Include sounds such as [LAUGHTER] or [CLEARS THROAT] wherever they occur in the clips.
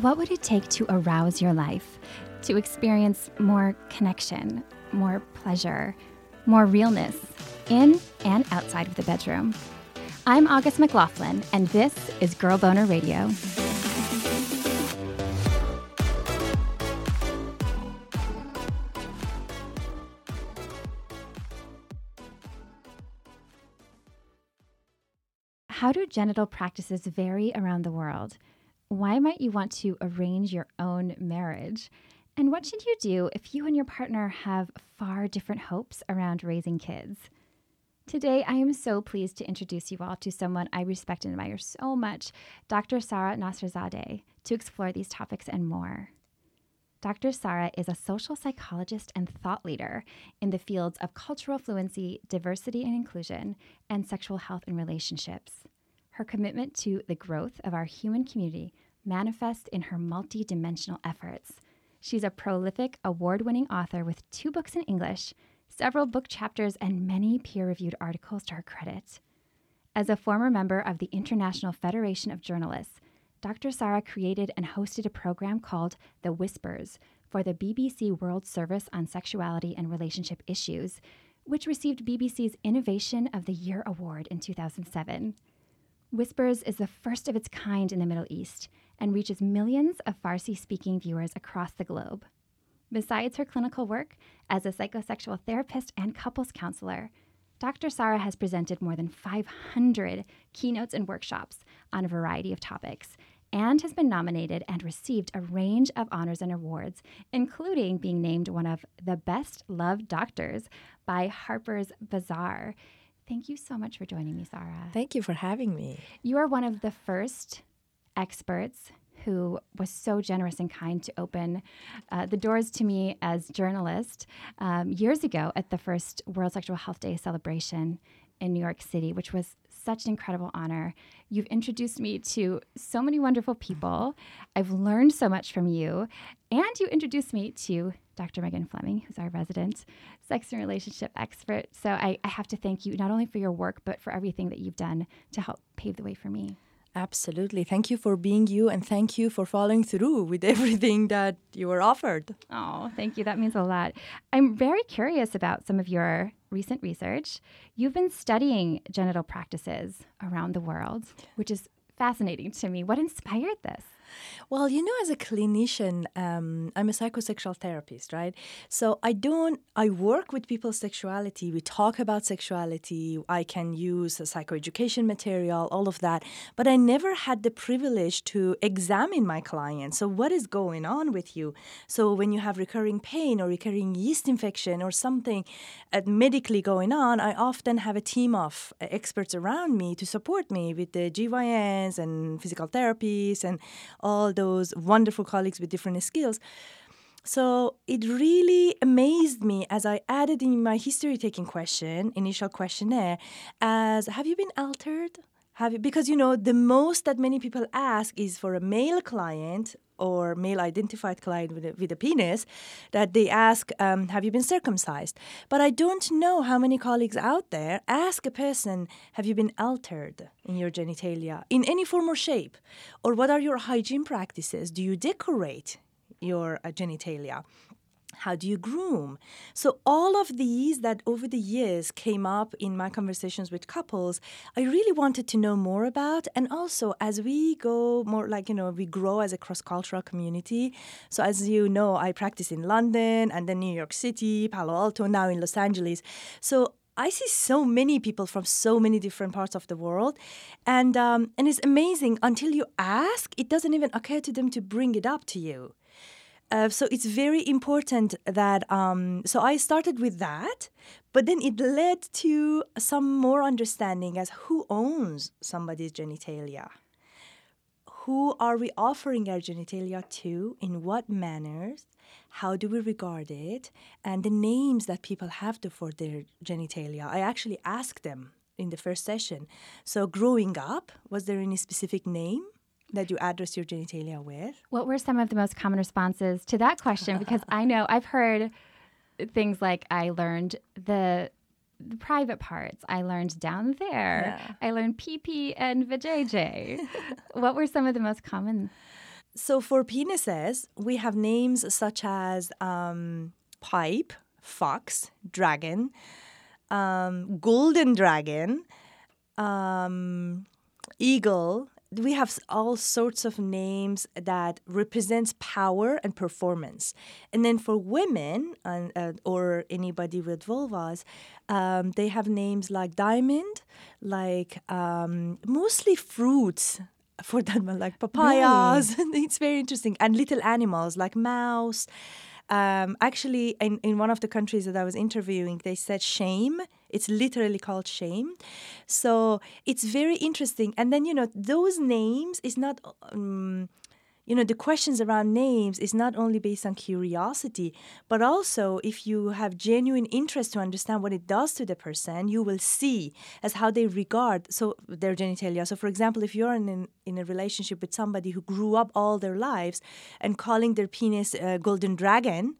What would it take to arouse your life, to experience more connection, more pleasure, more realness in and outside of the bedroom? I'm August McLaughlin, and this is Girl Boner Radio. How do genital practices vary around the world? Why might you want to arrange your own marriage? And what should you do if you and your partner have far different hopes around raising kids? Today, I am so pleased to introduce you all to someone I respect and admire so much, Dr. Sara Nasserzadeh, to explore these topics and more. Dr. Sara is a social psychologist and thought leader in the fields of cultural fluency, diversity and inclusion, and sexual health and relationships. Her commitment to the growth of our human community manifests in her multidimensional efforts. She's a prolific, award winning author with two books in English, several book chapters, and many peer reviewed articles to her credit. As a former member of the International Federation of Journalists, Dr. Sara created and hosted a program called The Whispers for the BBC World Service on Sexuality and Relationship Issues, which received BBC's Innovation of the Year Award in 2007. Whispers is the first of its kind in the Middle East and reaches millions of Farsi speaking viewers across the globe. Besides her clinical work as a psychosexual therapist and couples counselor, Dr. Sara has presented more than 500 keynotes and workshops on a variety of topics and has been nominated and received a range of honors and awards, including being named one of the best loved doctors by Harper's Bazaar. Thank you so much for joining me, Sara. Thank you for having me. You are one of the first experts who was so generous and kind to open uh, the doors to me as journalist um, years ago at the first World Sexual Health Day celebration in New York City, which was such an incredible honor. You've introduced me to so many wonderful people. I've learned so much from you. And you introduced me to Dr. Megan Fleming, who's our resident sex and relationship expert. So I, I have to thank you not only for your work, but for everything that you've done to help pave the way for me. Absolutely. Thank you for being you and thank you for following through with [LAUGHS] everything that you were offered. Oh, thank you. That means a lot. I'm very curious about some of your recent research. You've been studying genital practices around the world, which is fascinating to me. What inspired this? Well, you know, as a clinician, um, I'm a psychosexual therapist, right? So I don't, I work with people's sexuality. We talk about sexuality. I can use psychoeducation material, all of that. But I never had the privilege to examine my clients. So, what is going on with you? So, when you have recurring pain or recurring yeast infection or something uh, medically going on, I often have a team of experts around me to support me with the GYNs and physical therapists and all those wonderful colleagues with different skills. So it really amazed me as I added in my history taking question, initial questionnaire, as have you been altered? Have you, because you know the most that many people ask is for a male client or male identified client with a, with a penis that they ask, um, Have you been circumcised? But I don't know how many colleagues out there ask a person, Have you been altered in your genitalia in any form or shape? Or what are your hygiene practices? Do you decorate your uh, genitalia? How do you groom? So, all of these that over the years came up in my conversations with couples, I really wanted to know more about. And also, as we go more like, you know, we grow as a cross cultural community. So, as you know, I practice in London and then New York City, Palo Alto, now in Los Angeles. So, I see so many people from so many different parts of the world, and um, and it's amazing. Until you ask, it doesn't even occur to them to bring it up to you. Uh, so it's very important that um, so i started with that but then it led to some more understanding as who owns somebody's genitalia. Who are we offering our genitalia to? In what manners? How do we regard it? And the names that people have to for their genitalia. I actually asked them in the first session. So growing up was there any specific name that you address your genitalia with. What were some of the most common responses to that question? Because I know I've heard things like I learned the, the private parts. I learned down there. Yeah. I learned PP and vajayjay. [LAUGHS] what were some of the most common? So for penises, we have names such as um, pipe, fox, dragon, um, golden dragon, um, eagle. We have all sorts of names that represents power and performance. And then for women and, uh, or anybody with vulvas, um, they have names like diamond, like um, mostly fruits. [LAUGHS] For that one, like papayas, [LAUGHS] it's very interesting, and little animals like mouse, um, actually, in, in one of the countries that I was interviewing, they said shame. It's literally called shame. So it's very interesting. And then, you know, those names is not, um, you know, the questions around names is not only based on curiosity, but also if you have genuine interest to understand what it does to the person, you will see as how they regard so their genitalia. So, for example, if you're in, in a relationship with somebody who grew up all their lives and calling their penis uh, golden dragon,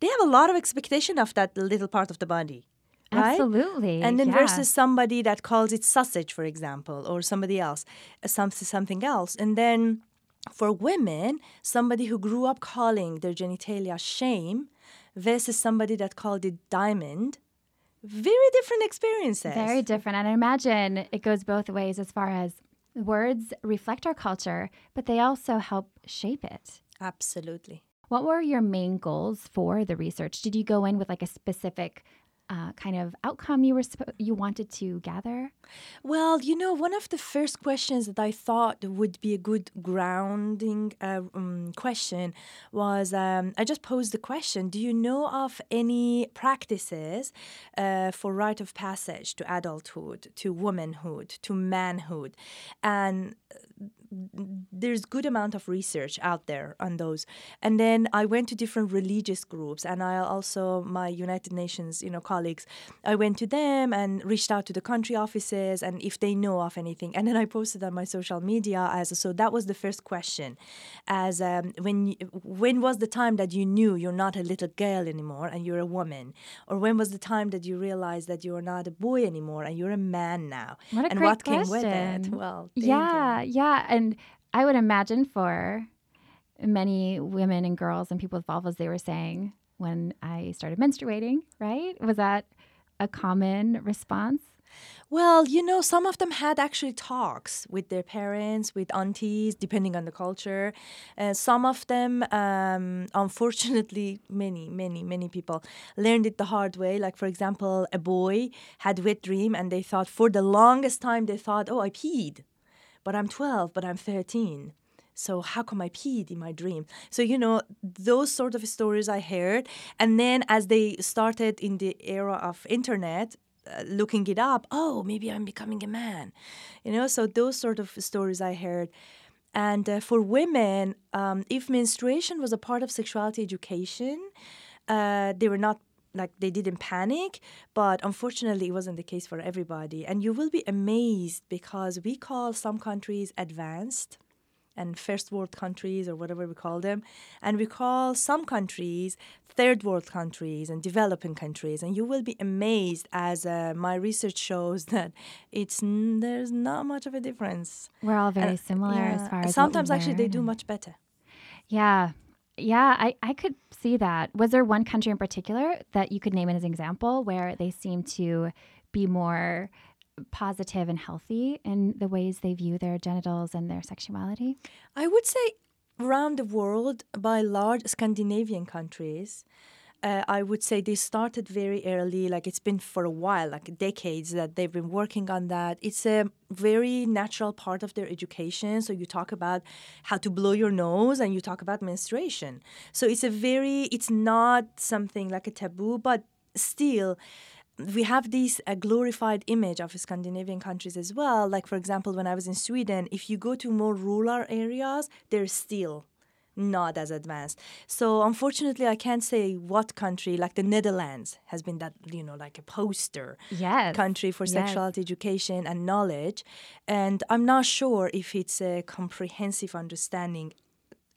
they have a lot of expectation of that little part of the body. Right? Absolutely. And then yeah. versus somebody that calls it sausage, for example, or somebody else, uh, some, something else. And then for women, somebody who grew up calling their genitalia shame versus somebody that called it diamond, very different experiences. Very different. And I imagine it goes both ways as far as words reflect our culture, but they also help shape it. Absolutely. What were your main goals for the research? Did you go in with like a specific uh, kind of outcome you were you wanted to gather? Well, you know, one of the first questions that I thought would be a good grounding uh, um, question was um, I just posed the question Do you know of any practices uh, for rite of passage to adulthood, to womanhood, to manhood? And there's good amount of research out there on those and then i went to different religious groups and i also my united nations you know colleagues i went to them and reached out to the country offices and if they know of anything and then i posted on my social media as so that was the first question as um, when when was the time that you knew you're not a little girl anymore and you're a woman or when was the time that you realized that you're not a boy anymore and you're a man now What a and great what came with it question. well thank you. Yeah, yeah. And I would imagine for many women and girls and people with vulvas, they were saying when I started menstruating, right? Was that a common response? Well, you know, some of them had actually talks with their parents, with aunties, depending on the culture. Uh, some of them, um, unfortunately, [LAUGHS] many, many, many people learned it the hard way. Like, for example, a boy had wet dream, and they thought for the longest time they thought, "Oh, I peed," but I'm 12, but I'm 13. So how come I peed in my dream? So you know those sort of stories I heard, and then as they started in the era of internet, uh, looking it up, oh, maybe I'm becoming a man, you know. So those sort of stories I heard, and uh, for women, um, if menstruation was a part of sexuality education, uh, they were not like they didn't panic, but unfortunately, it wasn't the case for everybody. And you will be amazed because we call some countries advanced and first world countries or whatever we call them and we call some countries third world countries and developing countries and you will be amazed as uh, my research shows [LAUGHS] that it's n- there's not much of a difference We're all very Uh, similar as far as sometimes actually they do much better Yeah. Yeah, I, I could see that. Was there one country in particular that you could name as an example where they seem to be more positive and healthy in the ways they view their genitals and their sexuality? I would say around the world, by large Scandinavian countries, uh, I would say they started very early. Like it's been for a while, like decades, that they've been working on that. It's a very natural part of their education. So you talk about how to blow your nose, and you talk about menstruation. So it's a very, it's not something like a taboo, but still we have this uh, glorified image of Scandinavian countries as well. Like, for example, when I was in Sweden, if you go to more rural areas, they're still not as advanced. So, unfortunately, I can't say what country, like the Netherlands, has been that, you know, like a poster Yes. country for Yes. sexuality education and knowledge. And I'm not sure if it's a comprehensive understanding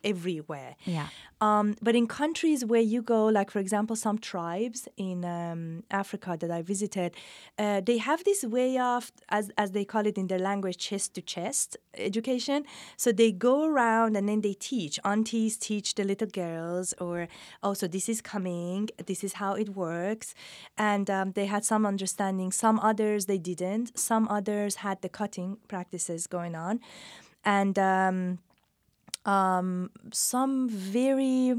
everywhere. Yeah. Um, but in countries where you go, like for example, some tribes in um, Africa that I visited, uh, they have this way of, as, as they call it in their language, chest to chest education. So they go around and then they teach. Aunties teach the little girls, or oh, so this is coming, this is how it works. And um, they had some understanding. Some others they didn't. Some others had the cutting practices going on. And um, some very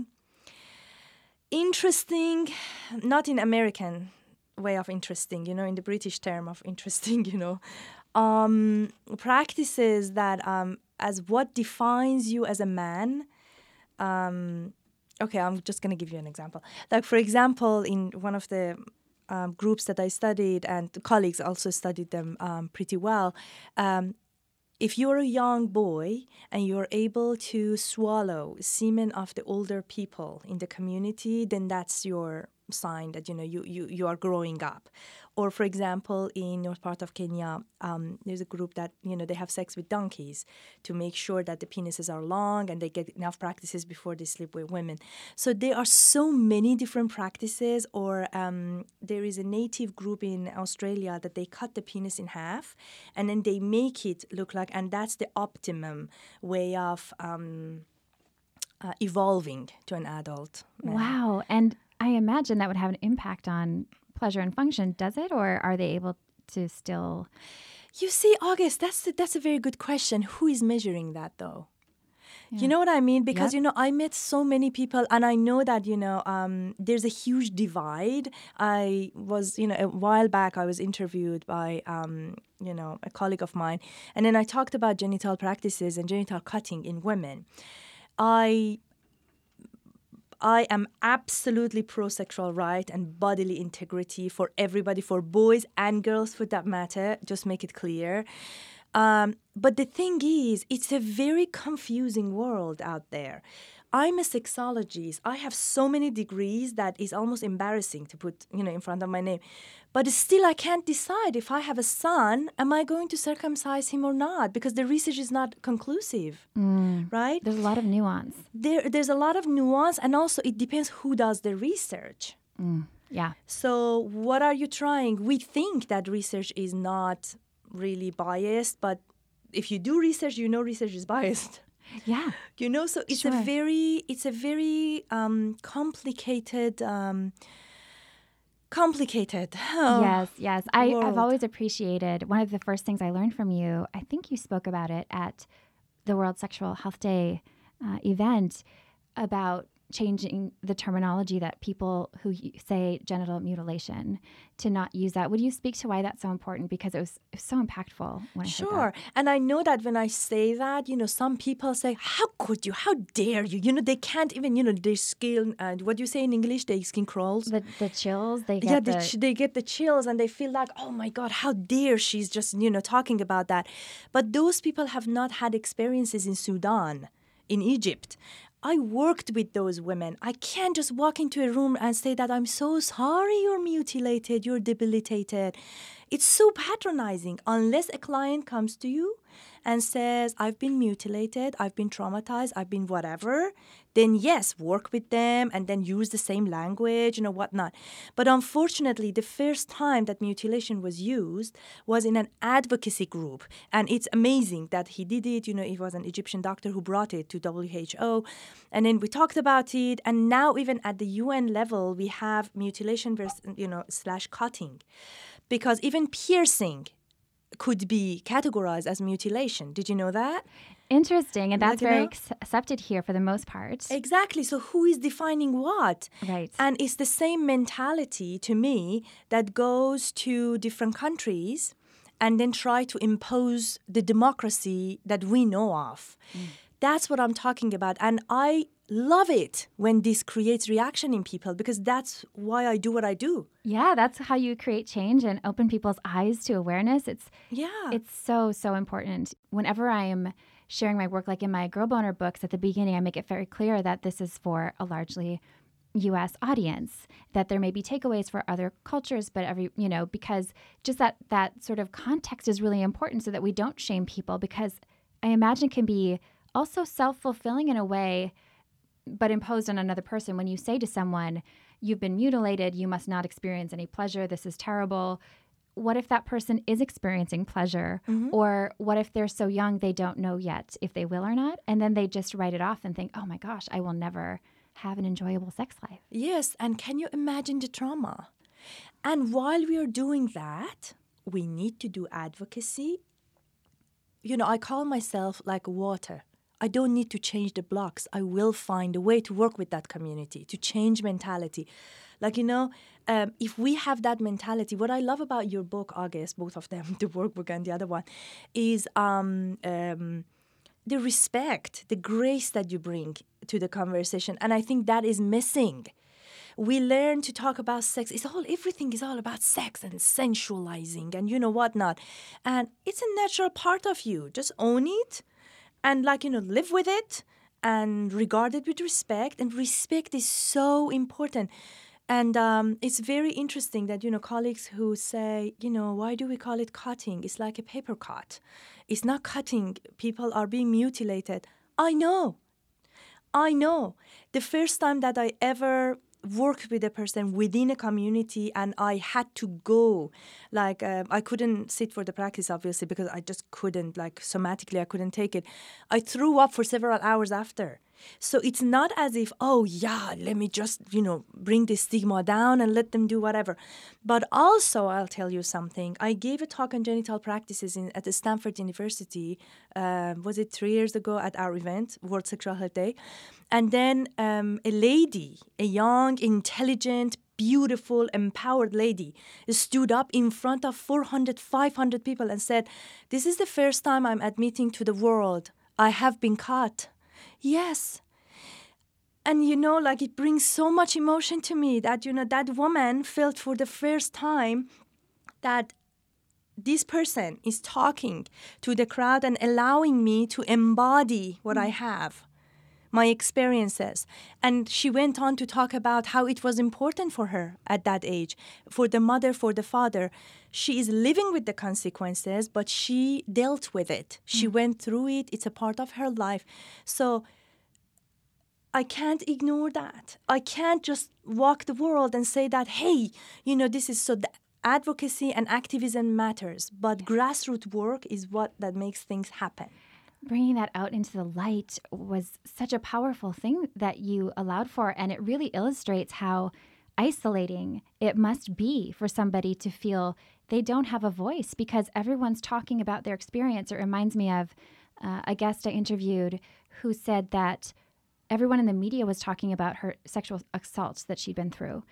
interesting, not in American way of interesting, you know, in the British term of interesting, [LAUGHS] you know, um, practices that um, as what defines you as a man. Um, okay, I'm just going to give you an example. Like, for example, in one of the um, groups that I studied, and colleagues also studied them um, pretty well. Um, if you're a young boy and you're able to swallow semen of the older people in the community, then that's your sign that you know you, you, you are growing up or for example in north part of kenya um, there's a group that you know they have sex with donkeys to make sure that the penises are long and they get enough practices before they sleep with women so there are so many different practices or um, there is a native group in australia that they cut the penis in half and then they make it look like and that's the optimum way of um, uh, evolving to an adult man. Wow. And I imagine that would have an impact on pleasure and function, does it? Or are they able to still? You see, August, that's a, that's a very good question. Who is measuring that though? You know what I mean? Because Yep. you know, I met so many people, and I know that you know, um, there's a huge divide. I was, you know, a while back, I was interviewed by, um, you know, a colleague of mine, and then I talked about genital practices and genital cutting in women. I I am absolutely pro sexual right and bodily integrity for everybody, for boys and girls for that matter. Just make it clear. Um, but the thing is, it's a very confusing world out there. I'm a sexologist. I have so many degrees that is almost embarrassing to put, you know, in front of my name. But still, I can't decide if I have a son, am I going to circumcise him or not? Because the research is not conclusive, mm. right? There's a lot of nuance. there there's a lot of nuance and also it depends who does the research mm. Yeah. so what are you trying we think that research is not really biased but if you do research you know research is [LAUGHS] biased Yeah. you know so it's Sure. a very it's a very um, complicated um, complicated oh, Yes, yes. I, I've always appreciated one of the first things I learned from you. I think you spoke about it at the World Sexual Health Day uh, event about changing the terminology that people who say genital mutilation to not use that. Would you speak to why that's so important? Because it was, it was so impactful when I heard Sure. And I know that when I say that, you know, some people say, How could you? How dare you? You know, they can't even, you know, their skin, uh, what do you say in English? Their skin crawls. The, the chills, they get yeah, the, they get the chills and they feel like, oh my God, how dare she's just, you know, talking about that. But those people have not had experiences in Sudan, in Egypt. I worked with those women. I can't just walk into a room and say that I'm so sorry you're mutilated, you're debilitated. It's so patronizing unless a client comes to you and says, I've been mutilated, I've been traumatized, I've been whatever, then yes, work with them and then use the same language, you know, whatnot. But unfortunately, the first time that mutilation was used was in an advocacy group. And it's amazing that he did it. You know, it was an Egyptian doctor who brought it to WHO. And then we talked about it. And now, even at the UN level, we have mutilation versus, you know, slash cutting. Because even piercing could be categorized as mutilation. Did you know that? interesting. And that's you very know? accepted here for the most part. Exactly. So who is defining what? Right. And it's the same mentality to me that goes to different countries and then try to impose the democracy that we know of. Mm. That's what I'm talking about. And I love it when this creates reaction in people because that's why I do what I do. Yeah, that's how you create change and open people's eyes to awareness. It's Yeah. it's so so important. Whenever I am sharing my work, like in my Girl Boner books, at the beginning, I make it very clear that this is for a largely U.S. audience. That there may be takeaways for other cultures, but every you know because just that that sort of context is really important, so that we don't shame people because I imagine it can be also self fulfilling in a way, but imposed on another person. When you say to someone, You've been mutilated, you must not experience any pleasure, this is terrible. What if that person is experiencing pleasure? Mm-hmm. Or what if they're so young they don't know yet if they will or not? And then they just write it off and think, oh my gosh, I will never have an enjoyable sex life. Yes, and can you imagine the trauma? And while we are doing that, we need to do advocacy. You know, I call myself like water. I don't need to change the blocks. I will find a way to work with that community, to change mentality. Like, you know, um, if we have that mentality, what I love about your book, August, both of them, [LAUGHS] the workbook and the other one, is um, um, the respect, the grace that you bring to the conversation. And I think that is missing we learn to talk about sex. It's all everything is all about sex and sensualizing and you know what not. And it's a natural part of you. Just own it and like you know live with it and regard it with respect and respect is so important. And um, it's very interesting that you know colleagues who say you know why do we call it cutting? It's like a paper cut. It's not cutting. People are being mutilated. I know. I know. The first time that i ever worked with a person within a community and i had to go. Like uh, i couldn't sit for the practice obviously because i just couldn't like somatically i couldn't take it. I threw up for several hours after so it's not as if, oh, yeah, let me just, you know, bring the stigma down and let them do whatever. But also, I'll tell you something. I gave a talk on genital practices in, at the Stanford University, uh, was it three years ago at our event, World Sexual Health Day? And then um, a lady, a young, intelligent, beautiful, empowered lady stood up in front of 400, 500 people and said, This is the first time I'm admitting to the world I have been caught. Yes. And you know, like it brings so much emotion to me that, you know, that woman felt for the first time that this person is talking to the crowd and allowing me to embody what I mm. have, my experiences. And she went on to talk about how it was important for her at that age, for the mother, for the father. She is living with the consequences, but she dealt with it. She mm. went through it, it's a part of her life. So, I can't ignore that. I can't just walk the world and say that, hey, you know, this is so the advocacy and activism matters, but grassroots work is what that makes things happen. Bringing that out into the light was such a powerful thing that you allowed for, and it really illustrates how isolating it must be for somebody to feel they don't have a voice because everyone's talking about their experience. It reminds me of uh, a guest I interviewed who said that everyone in the media was talking about her sexual assaults that she'd been through.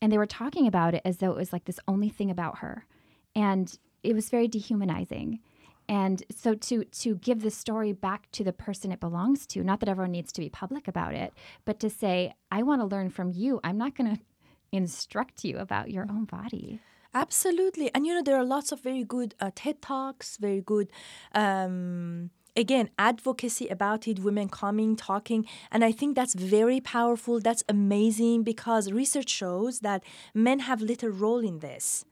And they were talking about it as though it was like this only thing about her. And it was very dehumanizing. And so to to give the story back to the person it belongs to, not that everyone needs to be public about it, but to say, I want to learn from you. I'm not going [LAUGHS] to instruct you about your own body. Absolutely. And you know, there are lots of very good uh, TED Talks, very good um, again advocacy about it women coming talking and i think that's very powerful that's amazing because research shows that men have little role in this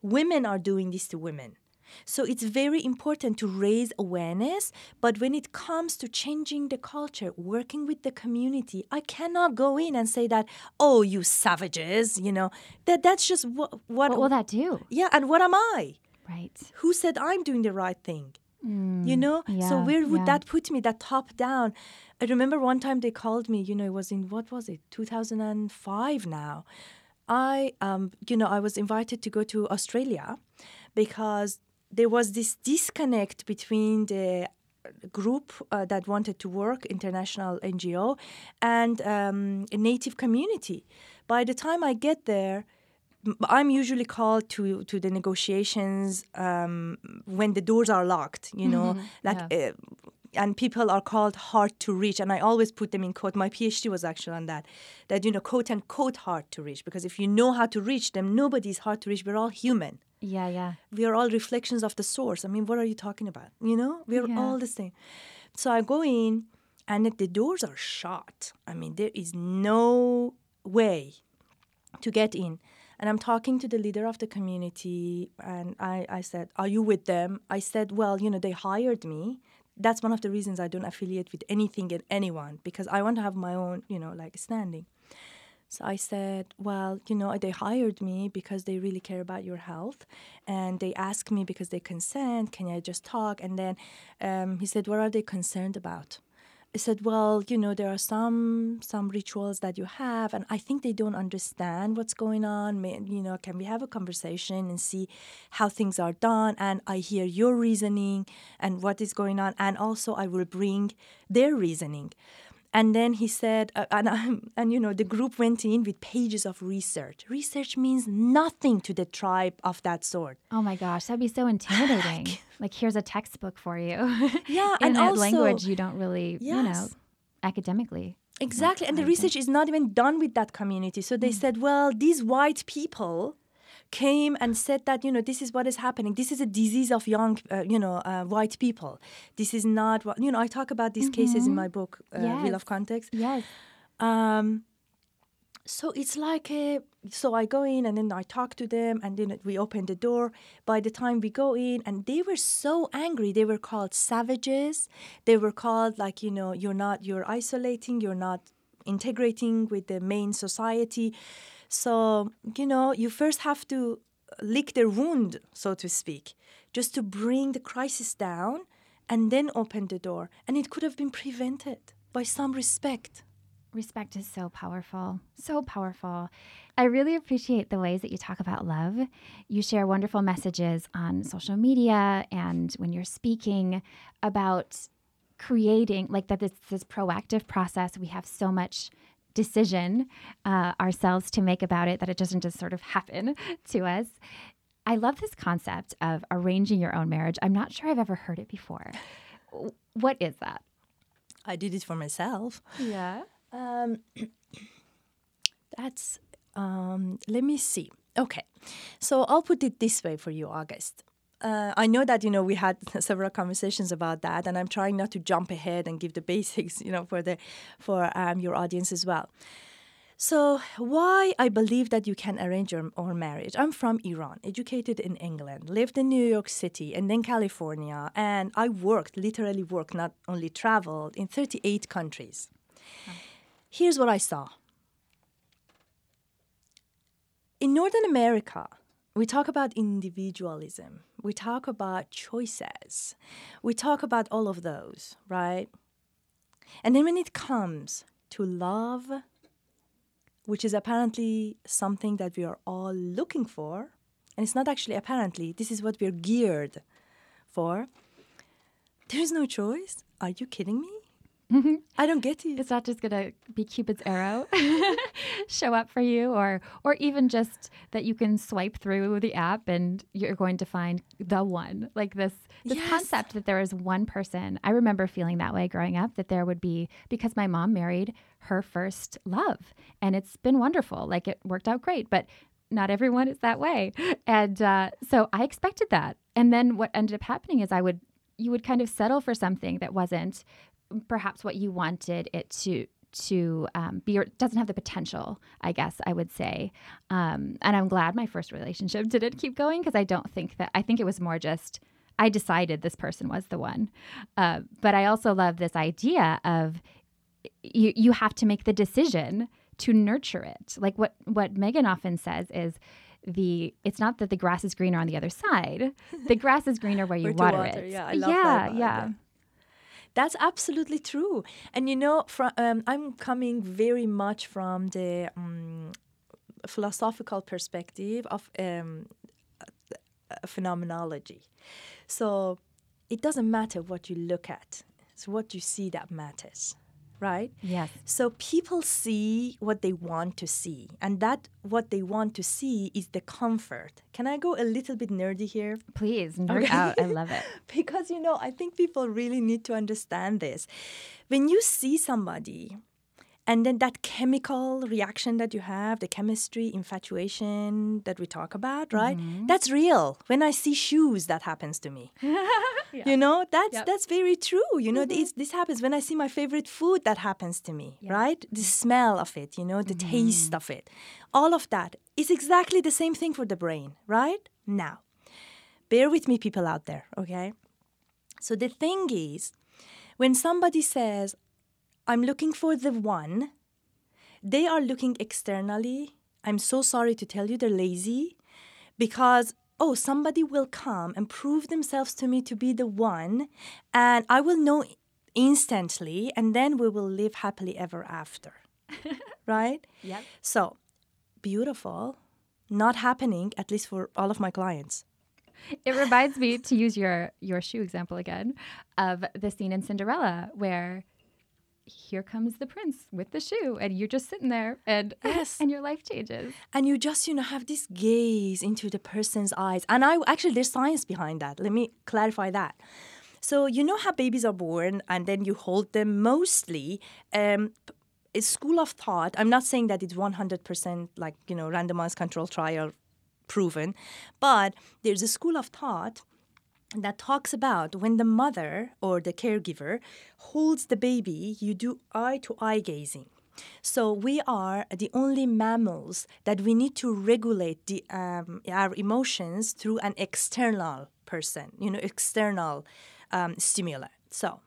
women are doing this to women so it's very important to raise awareness but when it comes to changing the culture working with the community i cannot go in and say that oh you savages you know? That that's just what what, what will that do? Yeah and what am i? Right. Who said i'm doing the right thing? Mm, you know? Yeah, so where would yeah. that put me that top down? I remember one time they called me you know it was in what was it 2005 now. I um you know i was invited to go to australia because there was this disconnect between the group uh, that wanted to work international ngo and um, a native community by the time i get there I'm usually called to to the negotiations um, when the doors are locked. You know, mm-hmm. like. Yeah. Uh, and people are called hard to reach and i always put them in quote my phd was actually on that that you know quote unquote hard to reach because if you know how to reach them nobody's hard to reach we're all human yeah yeah we are all reflections of the source i mean what are you talking about you know we're yeah. all the same so i go in and the doors are shut i mean there is no way to get in and I'm talking to the leader of the community, and I, I said, Are you with them? I said, Well, you know, they hired me. that's one of the reasons I don't affiliate with anything and anyone because I want to have my own, you know, like standing. So I said, well, you know, they hired me because they really care about your health. And they asked me because they consent, can I just talk? And then um, he said, what are they concerned about? I said, well, you know, there are some some rituals that you have, and I think they don't understand what's going on. May, you know, can we have a conversation and see how things are done? And I hear your reasoning and what is going on, and also I will bring their reasoning. And then he said, uh, and, [LAUGHS] and you know, the group went in with pages of research. Research means nothing to the tribe of that sort. Oh my gosh, that'd be so [LAUGHS] intimidating. like, here's a textbook for you. [LAUGHS] Yeah, In and a also, language you don't really, you know, academically. Exactly. And the research is not even done with that community. So Mm. they said, well, these white people came and said that, you know, this is what is happening. This is a disease of young, uh, you know, uh, white people. This is not what, you know, I talk about these cases in my book, uh, Wheel of Mm-hmm. Yes. Context. Yes. Um, so it's like a, so I go in and then I talk to them and then we open the door. By the time we go in, and they were so angry. They were called savages. They were called like you know you're not you're isolating. You're not integrating with the main society. So you know you first have to uh, lick their wound, so to speak, just to bring the crisis down, and then open the door. And it could have been prevented by some respect. Respect is so powerful, so powerful. I really appreciate the ways that you talk about love. You share wonderful messages on social media and when you're speaking about creating, like that it's this proactive process. We have so much decision uh, ourselves to make about it that it doesn't just sort of happen [LAUGHS] to us. I love this concept of arranging your own marriage. I'm not sure I've ever heard it before. What is that? I did it for myself. Yeah. Um, [CLEARS THROAT] that's, um, let me see. Okay. So I'll put it this way for you, August. Uh, I know that you know we had [LAUGHS] several conversations about that, and I'm trying not to jump ahead and give the [LAUGHS] basics, you know, for the for um, your audience as well. So why I believe that you can arrange your own marriage? I'm from Iran, educated in England, lived in New York City and then California, and I worked, literally worked, not only traveled in 38 countries. Here's what I saw. In Northern America, we talk about individualism. We talk about choices. We talk about all of those, right? And then when it comes to love, which is apparently something that we are all looking for, and it's not actually apparently, this is what we're geared for, there is no choice. Are you kidding me? I don't get it. It's not just gonna be Cupid's arrow [LAUGHS] show up for you, or or even just that you can swipe through the app and you're going to find the one. Like this this Yes. concept that there is one person. I remember feeling that way growing up. That there would be because my mom married her first love, and it's been wonderful. Like it worked out great, but not everyone is that way. And uh, so I expected that. And then what ended up happening is I would you would kind of settle for something that wasn't perhaps what you wanted it to to um, be or doesn't have the potential i guess i would say. Um, and i'm glad my first relationship [LAUGHS] didn't keep going because i don't think that i think it was more just i decided this person was the one. Uh, but i also love this idea of you, you have to make the decision to nurture it. Like what what megan often says is the it's not that the grass is greener on the other side. The [LAUGHS] grass is greener where you water, water, it. Yeah, I love yeah that yeah yeah. That's absolutely true. And you know, from, um, I'm coming very much from the um, philosophical perspective of um, phenomenology. So it doesn't matter what you look at, it's what you see that matters, right? yes So people see what they want to see, and that what they want to see is the comfort. Can I go a little bit nerdy here? Please, nerd Okay. out. I [LAUGHS] love it. because you know, I think people really need to understand this. When you see somebody and then that chemical reaction that you have, the chemistry, infatuation that we talk about, right? Mm-hmm. That's real. When I see shoes, that happens to me. [LAUGHS] You know, that's Yep. that's very true. You know, this this happens when I see my favorite food. That happens to me, right? The smell of it, you know, the taste of it, all of that is exactly the same thing for the brain, right? Now, bear with me, people out there, okay? So the thing is, When somebody says, I'm looking for the one, they are looking externally. I'm so sorry to tell you they're lazy because, oh, somebody will come and prove themselves to me to be the one, and I will know instantly, and then we will live happily ever after. [LAUGHS] right? Yep. So, beautiful, not happening, at least for all of my clients. It reminds me to use your your shoe example again of the scene in Cinderella where here comes the prince with the shoe and you're just sitting there and [LAUGHS] Yes. and your life changes. and you just you know have this gaze into the person's eyes and i actually there's science behind that let me clarify that so you know how babies are born and then you hold them mostly um it's school of thought i'm not saying that it's 100% like you know randomized control trial proven but there's a school of thought that talks about when the mother or the caregiver holds the baby, you do eye to eye gazing. So we are the only mammals that we need to regulate the, um, our emotions through an external person, you know, external um, stimuli. So,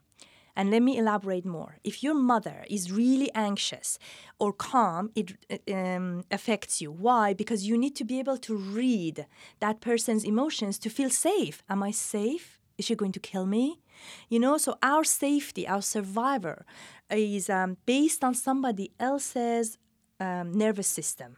and let me elaborate more. If your mother is really anxious or calm, it um, affects you. Why? Because you need to be able to read that person's emotions to feel safe. Am I safe? Is she going to kill me? You know, so our safety, our survivor, is um, based on somebody else's um, nervous system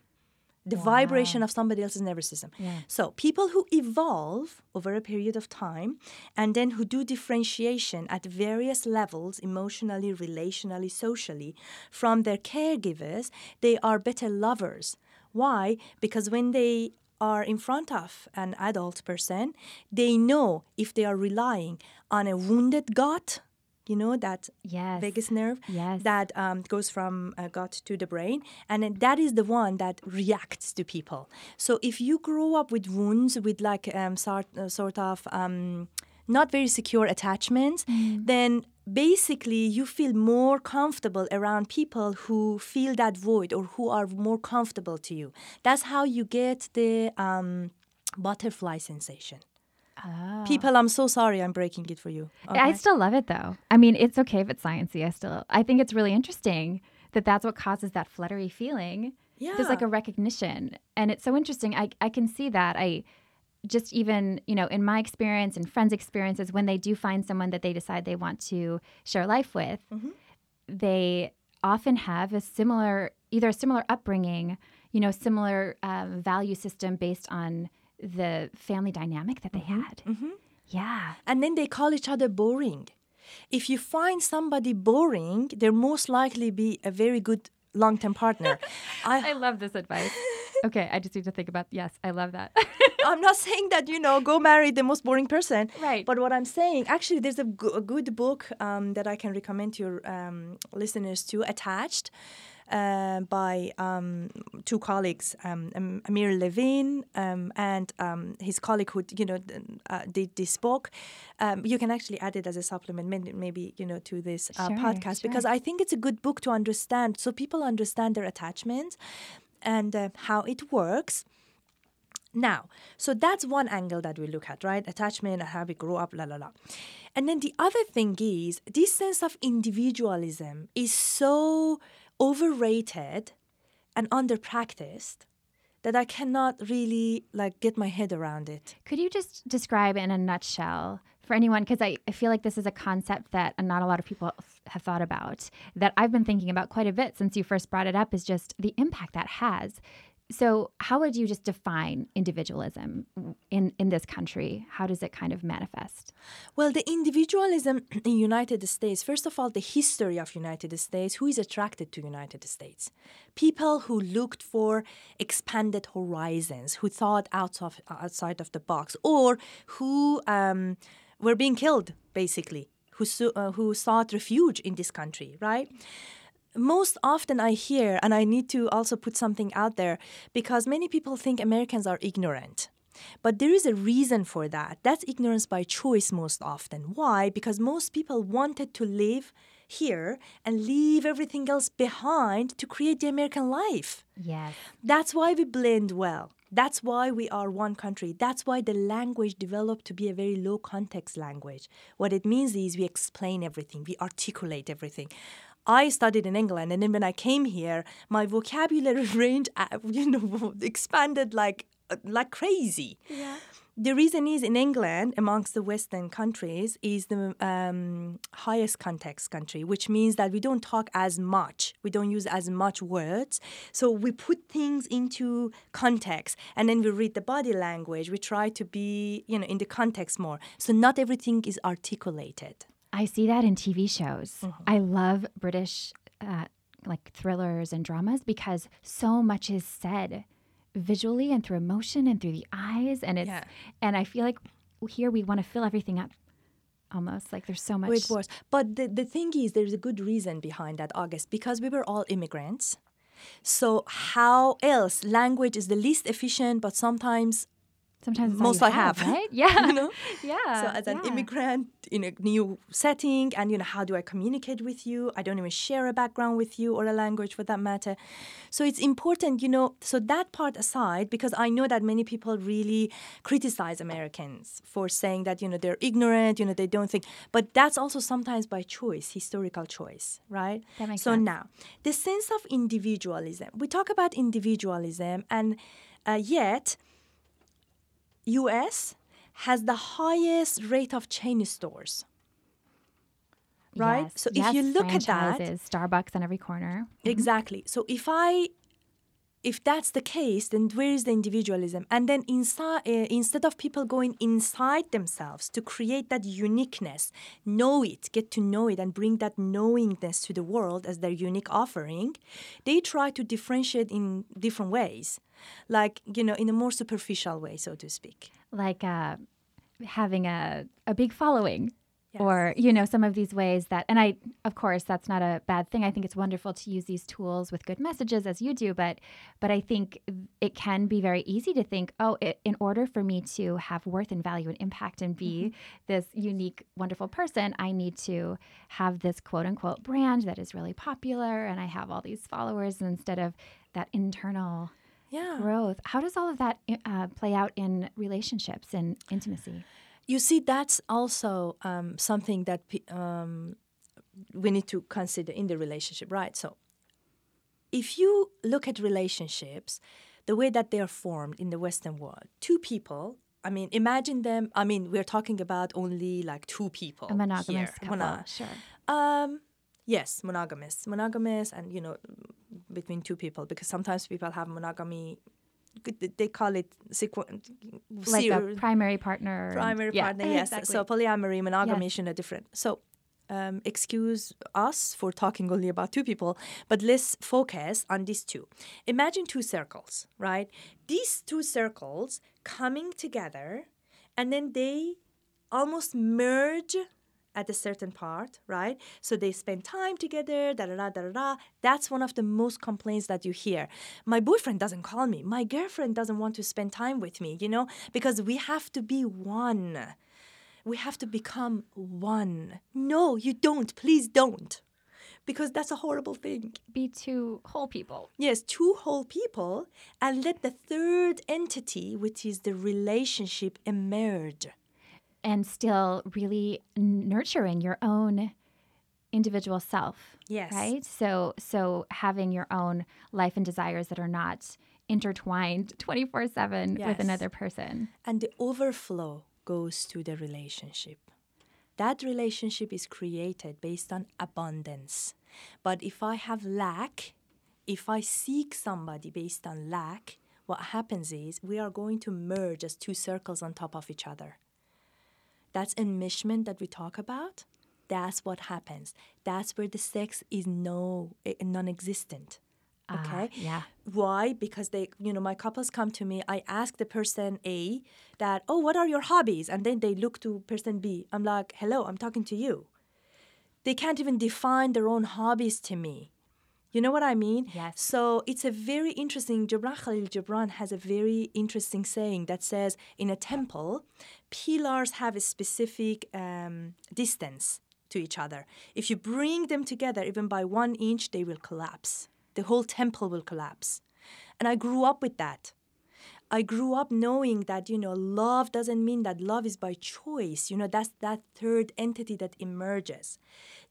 the vibration of somebody else's nervous system. So people who evolve over a period of time and then who do differentiation at various levels, emotionally, relationally, socially, from their caregivers, they are better lovers. Why? Because when they are in front of an adult person, they know if they are relying on a wounded gut, you know, that Yes. vagus nerve Yes. that um, goes from uh, gut to the brain, and that is the one that reacts to people. So if you grow up with wounds, with like um, sort, uh, sort of um, not very secure attachments, then basically you feel more comfortable around people who feel that void or who are more comfortable to you. That's how you get the um, butterfly sensation. Oh. People, I'm so sorry I'm breaking it for you. I still love it though. I mean, it's okay if it's sciencey. I still I think it's really interesting that that's what causes that fluttery feeling. Yeah. There's like a recognition, and it's so interesting. I I can see that. I just even you know in my experience and friends' experiences when they do find someone that they decide they want to share life with, Mm-hmm. they often have a similar either a similar upbringing, you know, similar um, value system based on the family dynamic that they had. Yeah. and then they call each other boring. If you find somebody boring, they're most likely be a very good long-term partner. [LAUGHS] I, I love this advice. [LAUGHS] Okay, I just need to think about. Yes, I love that. [LAUGHS] I'm not saying that you know go marry the most boring person, Right. But what I'm saying, actually, there's a, good book um, that I can recommend to your um, listeners to attached. Uh, by um, two colleagues, um, Amir Levine um, and um, his colleague who you know uh, did this book. Um, you can actually add it as a supplement, maybe you know to this uh, Sure, podcast because I think it's a good book to understand, so people understand their attachment and uh, how it works. Now, so that's one angle that we look at, right? Attachment and how we grow up, la la la. And then the other thing is this sense of individualism is so overrated and underpracticed that I cannot really like get my head around it. Could you just describe in a nutshell for anyone? Because I, I feel like this is a concept that not a lot of people have thought about, that I've been thinking about quite a bit since you first brought it up, is just the impact that has. So, how would you just define individualism in, in this country? How does it kind of manifest? Well, the individualism [CLEARS THROAT] in United States, first of all, the history of United States, who is attracted to United States? People who looked for expanded horizons, who thought out of, outside of the box, or who um, were being killed, basically, who, uh, who sought refuge in this country, right? Most often I hear, and I need to also put something out there because many people think Americans are ignorant. But there is a reason for that. That's ignorance by choice most often. Why? Because most people wanted to live here and leave everything else behind to create the American life. Yes. That's why we blend well. That's why we are one country. That's why the language developed to be a very low context language. What it means is we explain everything, we articulate everything. I studied in England, and then when I came here, my vocabulary [LAUGHS] range, uh, you know, [LAUGHS] expanded like uh, like crazy. Yeah. The reason is in England, amongst the Western countries, is the um, highest context country, which means that we don't talk as much. We don't use as much words. So we put things into context and then we read the body language. We try to be, you know, in the context more. So not everything is articulated. I see that in TV shows. I love British uh, like thrillers and dramas because so much is said visually and through emotion and through the eyes and it's Yeah. and I feel like here we want to fill everything up almost like there's so much With words. But the, the thing is, there's a good reason behind that, August, because we were all immigrants. So how else? Language is the least efficient, but sometimes sometimes most I have, right? [LAUGHS] Yeah. you know? [LAUGHS] yeah. So as an yeah. immigrant in a new setting, and you know, how do I communicate with you? I don't even share a background with you or a language for that matter. So it's important, you know. So that part aside, because I know that many people really criticize Americans for saying that you know they're ignorant, you know, they don't think. But that's also sometimes by choice, historical choice, right? That makes so sense. now the sense of individualism. We talk about individualism, and uh, yet. US has the highest rate of chain stores. Right? Yes, So if yes, you look at that, Starbucks on every corner. Mm-hmm. exactly. So if I if that's the case, then where is the individualism? And then inside, uh, instead of people going inside themselves to create that uniqueness, know it, get to know it, and bring that knowingness to the world as their unique offering, they try to differentiate in different ways, like you know, in a more superficial way, so to speak. like uh, having a, a big following or you know some of these ways that and i of course that's not a bad thing i think it's wonderful to use these tools with good messages as you do but but i think it can be very easy to think oh i in order for me to have worth and value and impact and be this unique wonderful person i need to have this quote unquote brand that is really popular and i have all these followers instead of that internal Yeah. growth. How does all of that uh, play out in relationships and intimacy? You see, that's also um, something that um, we need to consider in the relationship, right? So, if you look at relationships, the way that they are formed in the Western world, two people. I mean, imagine them. I mean, we're talking about only like two people. A monogamous here. couple, Mono- sure. um, yes, monogamous, monogamous, and you know, between two people because sometimes people have monogamy. They call it sequ- Like a primary partner. and- primary yeah, partner yes exactly. so polyamory monogamy Yes. is a different so um, excuse us for talking only about two people but let's focus on these two imagine two circles right these two circles coming together and then they almost merge at a certain part, right? So they spend time together, da da da da. That's one of the most complaints that you hear. My boyfriend doesn't call me. My girlfriend doesn't want to spend time with me, you know, because we have to be one. We have to become one. No, you don't. Please don't. Because that's a horrible thing. Be two whole people. Yes, two whole people, and let the third entity, which is the relationship, emerge. And still really nurturing your own individual self Yes. right so so having your own life and desires that are not intertwined [LAUGHS] 24/7 Yes. with another person and the overflow goes to the relationship. That relationship is created based on abundance. But if I have lack, if I seek somebody based on lack, what happens is we are going to merge as two circles on top of each other. That's enmeshment that we talk about. That's what happens. That's where the sex is no eh, non-existent. Okay. yeah. Why? Because they, you know, my couples come to me. I ask the person A that, oh, what are your hobbies? And then they look to person B. I'm like, hello, I'm talking to you. They can't even define their own hobbies to me. You know what I mean? Yes. So it's a very interesting. Gibran Khalil Gibran has a very interesting saying that says, in a temple, pillars have a specific um, distance to each other. If you bring them together, even by one inch, they will collapse. The whole temple will collapse. And I grew up with that. I grew up knowing that, you know, love doesn't mean that love is by choice. You know, that's that third entity that emerges.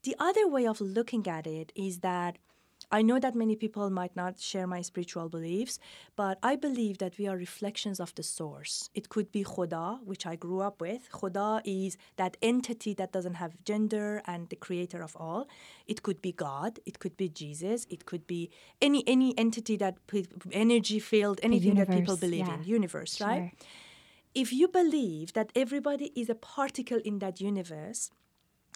The other way of looking at it is that I know that many people might not share my spiritual beliefs, but I believe that we are reflections of the source. It could be Khuda, which I grew up with. Khuda is that entity that doesn't have gender and the creator of all. It could be God, it could be Jesus, it could be any any entity that energy field, anything that people believe yeah. in, universe, sure. right? If you believe that everybody is a particle in that universe,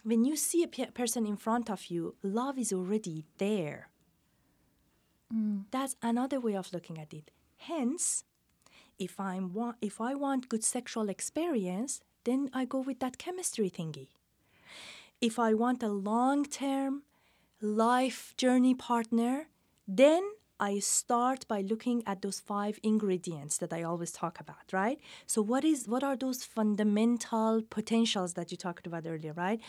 when you see a pe- person in front of you, love is already there. Mm. That's another way of looking at it. Hence, if I'm wa- if I want good sexual experience, then I go with that chemistry thingy. If I want a long-term life journey partner, then I start by looking at those five ingredients that I always talk about, right? So what is what are those fundamental potentials that you talked about earlier, right?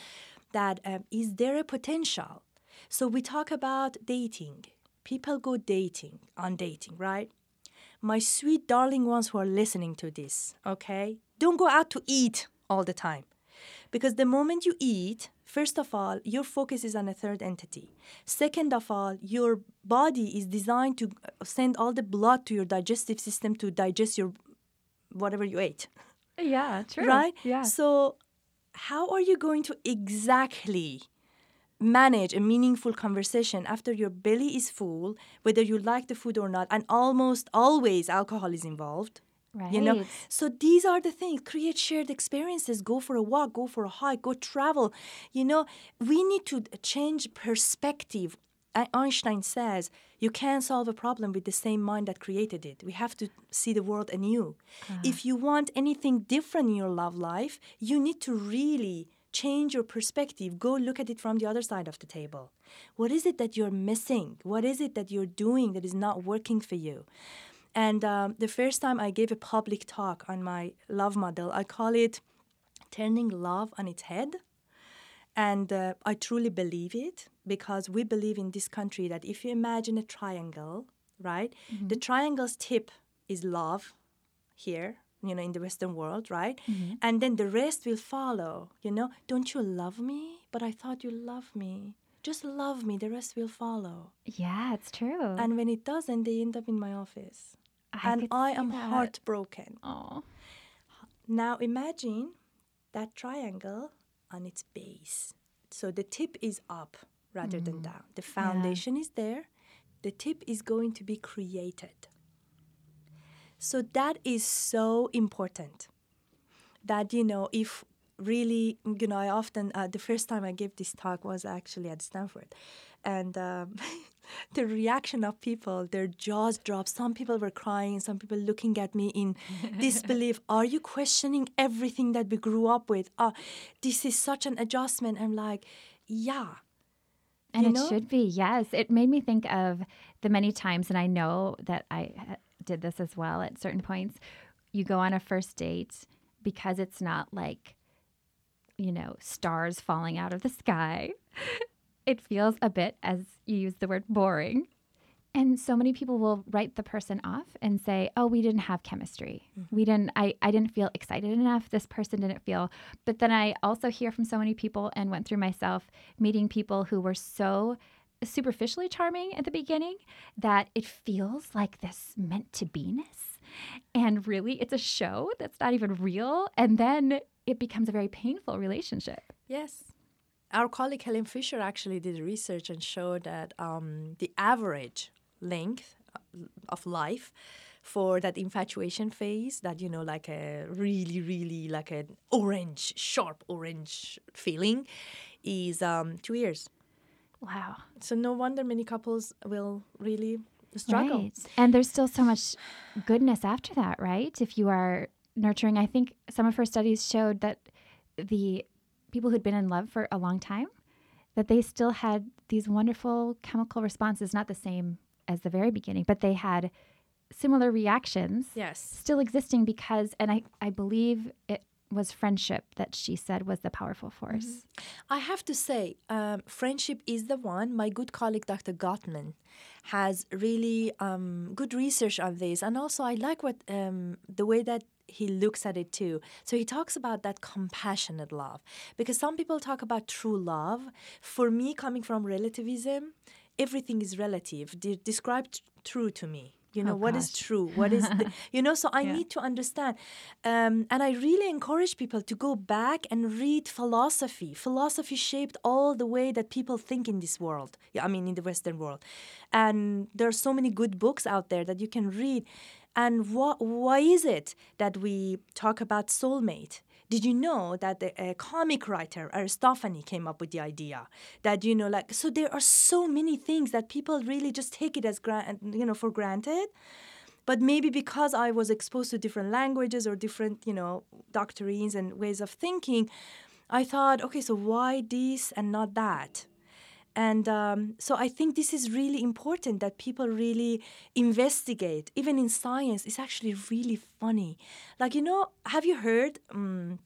That um, is there a potential? So we talk about dating people go dating on dating, right? My sweet darling ones who are listening to this, okay? Don't go out to eat all the time. Because the moment you eat, first of all, your focus is on a third entity. Second of all, your body is designed to uh, send all the blood to your digestive system to digest your whatever you ate. Yeah, true. Right? Yeah. So, how are you going to exactly manage a meaningful conversation after your belly is full, whether you like the food or not, and almost always alcohol is involved. Right. You know, so these are the things. Create shared experiences. Go for a walk. Go for a hike. Go travel. You know, we need to change perspective. Einstein says you can't solve a problem with the same mind that created it. We have to see the world anew. Uh-huh. If you want anything different in your love life, you need to really change your perspective. Go look at it from the other side of the table. What is it that you're missing? What is it that you're doing that is not working for you? And um, the first time I gave a public talk on my love model, I call it turning love on its head. And uh, I truly believe it because we believe in this country that if you imagine a triangle, right, mm-hmm. the triangle's tip is love here, you know, in the Western world, right? Mm-hmm. And then the rest will follow, you know. Don't you love me? But I thought you love me. Just love me, the rest will follow. Yeah, it's true. And when it doesn't, they end up in my office. I and I am that. heartbroken. Oh. Now imagine that triangle on its base. So the tip is up rather mm. than down. The foundation yeah. is there. The tip is going to be created. So that is so important that, you know, if really, you know, I often, uh, the first time I gave this talk was actually at Stanford. And um, [LAUGHS] the reaction of people, their jaws dropped. Some people were crying, some people looking at me in [LAUGHS] disbelief. Are you questioning everything that we grew up with? Uh, this is such an adjustment. I'm like, yeah. And you it know? should be, yes. It made me think of the many times, and I know that I did this as well at certain points. You go on a first date because it's not like, you know, stars falling out of the sky. [LAUGHS] it feels a bit, as you use the word, boring. And so many people will write the person off and say, "Oh, we didn't have chemistry. Mm-hmm. We didn't I I didn't feel excited enough. This person didn't feel." But then I also hear from so many people and went through myself meeting people who were so superficially charming at the beginning that it feels like this meant to be-ness. And really, it's a show that's not even real. And then it becomes a very painful relationship. Yes. Our colleague Helen Fisher actually did research and showed that um, the average length uh, of life for that infatuation phase that you know like a really really like an orange sharp orange feeling is um, two years Wow. So no wonder many couples will really struggle. Right. And there's still so much goodness after that, right? If you are nurturing, I think some of her studies showed that the people who'd been in love for a long time that they still had these wonderful chemical responses, not the same as the very beginning, but they had similar reactions yes still existing because and I, I believe it was friendship that she said was the powerful force. Mm-hmm. I have to say, um, friendship is the one. My good colleague, Dr. Gottman, has really um, good research on this. And also, I like what um, the way that he looks at it too. So he talks about that compassionate love because some people talk about true love. For me, coming from relativism, everything is relative. De- describe t- true to me you know oh, what gosh. is true? What is the, [LAUGHS] you know so i Yeah. need to understand um, and i really encourage people to go back and read philosophy. Philosophy shaped all the way that people think in this world. Yeah, i mean in the western world. And there are so many good books out there that you can read. And wha- why is it that we talk about soulmate did you know that the uh, comic writer Aristophanes came up with the idea that you know like so there are so many things that people really just take it as gra- you know for granted. But maybe because I was exposed to different languages or different you know doctrines and ways of thinking I thought okay so why this and not that and um, so I think this is really important that people really investigate. Even in science, it's actually really funny. Like, you know, have you heard um,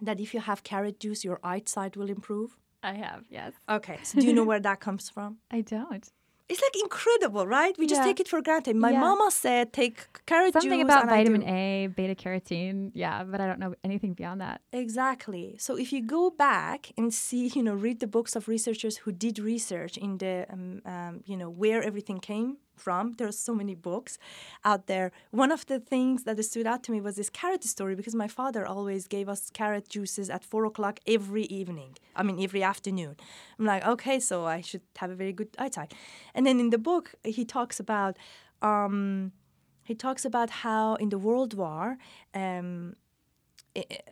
that if you have carrot juice, your eyesight will improve? I have, yes. Okay. So do you know where that comes from? [LAUGHS] I don't. It's like incredible, right? We just Yeah. take it for granted. My Yeah. mama said take carrot juice. Something about vitamin. A, beta carotene. Yeah, but I don't know anything beyond that. Exactly. So if you go back and see, you know, read the books of researchers who did research in the, um, um, you know, where everything came from. There are so many books out there. One of the things that stood out to me was this carrot story because my father always gave us carrot juices at four o'clock every evening. I mean, every afternoon. I'm like, okay, so I should have a very good eyesight. And then in the book, he talks about. Um, he talks about how in the World War, um,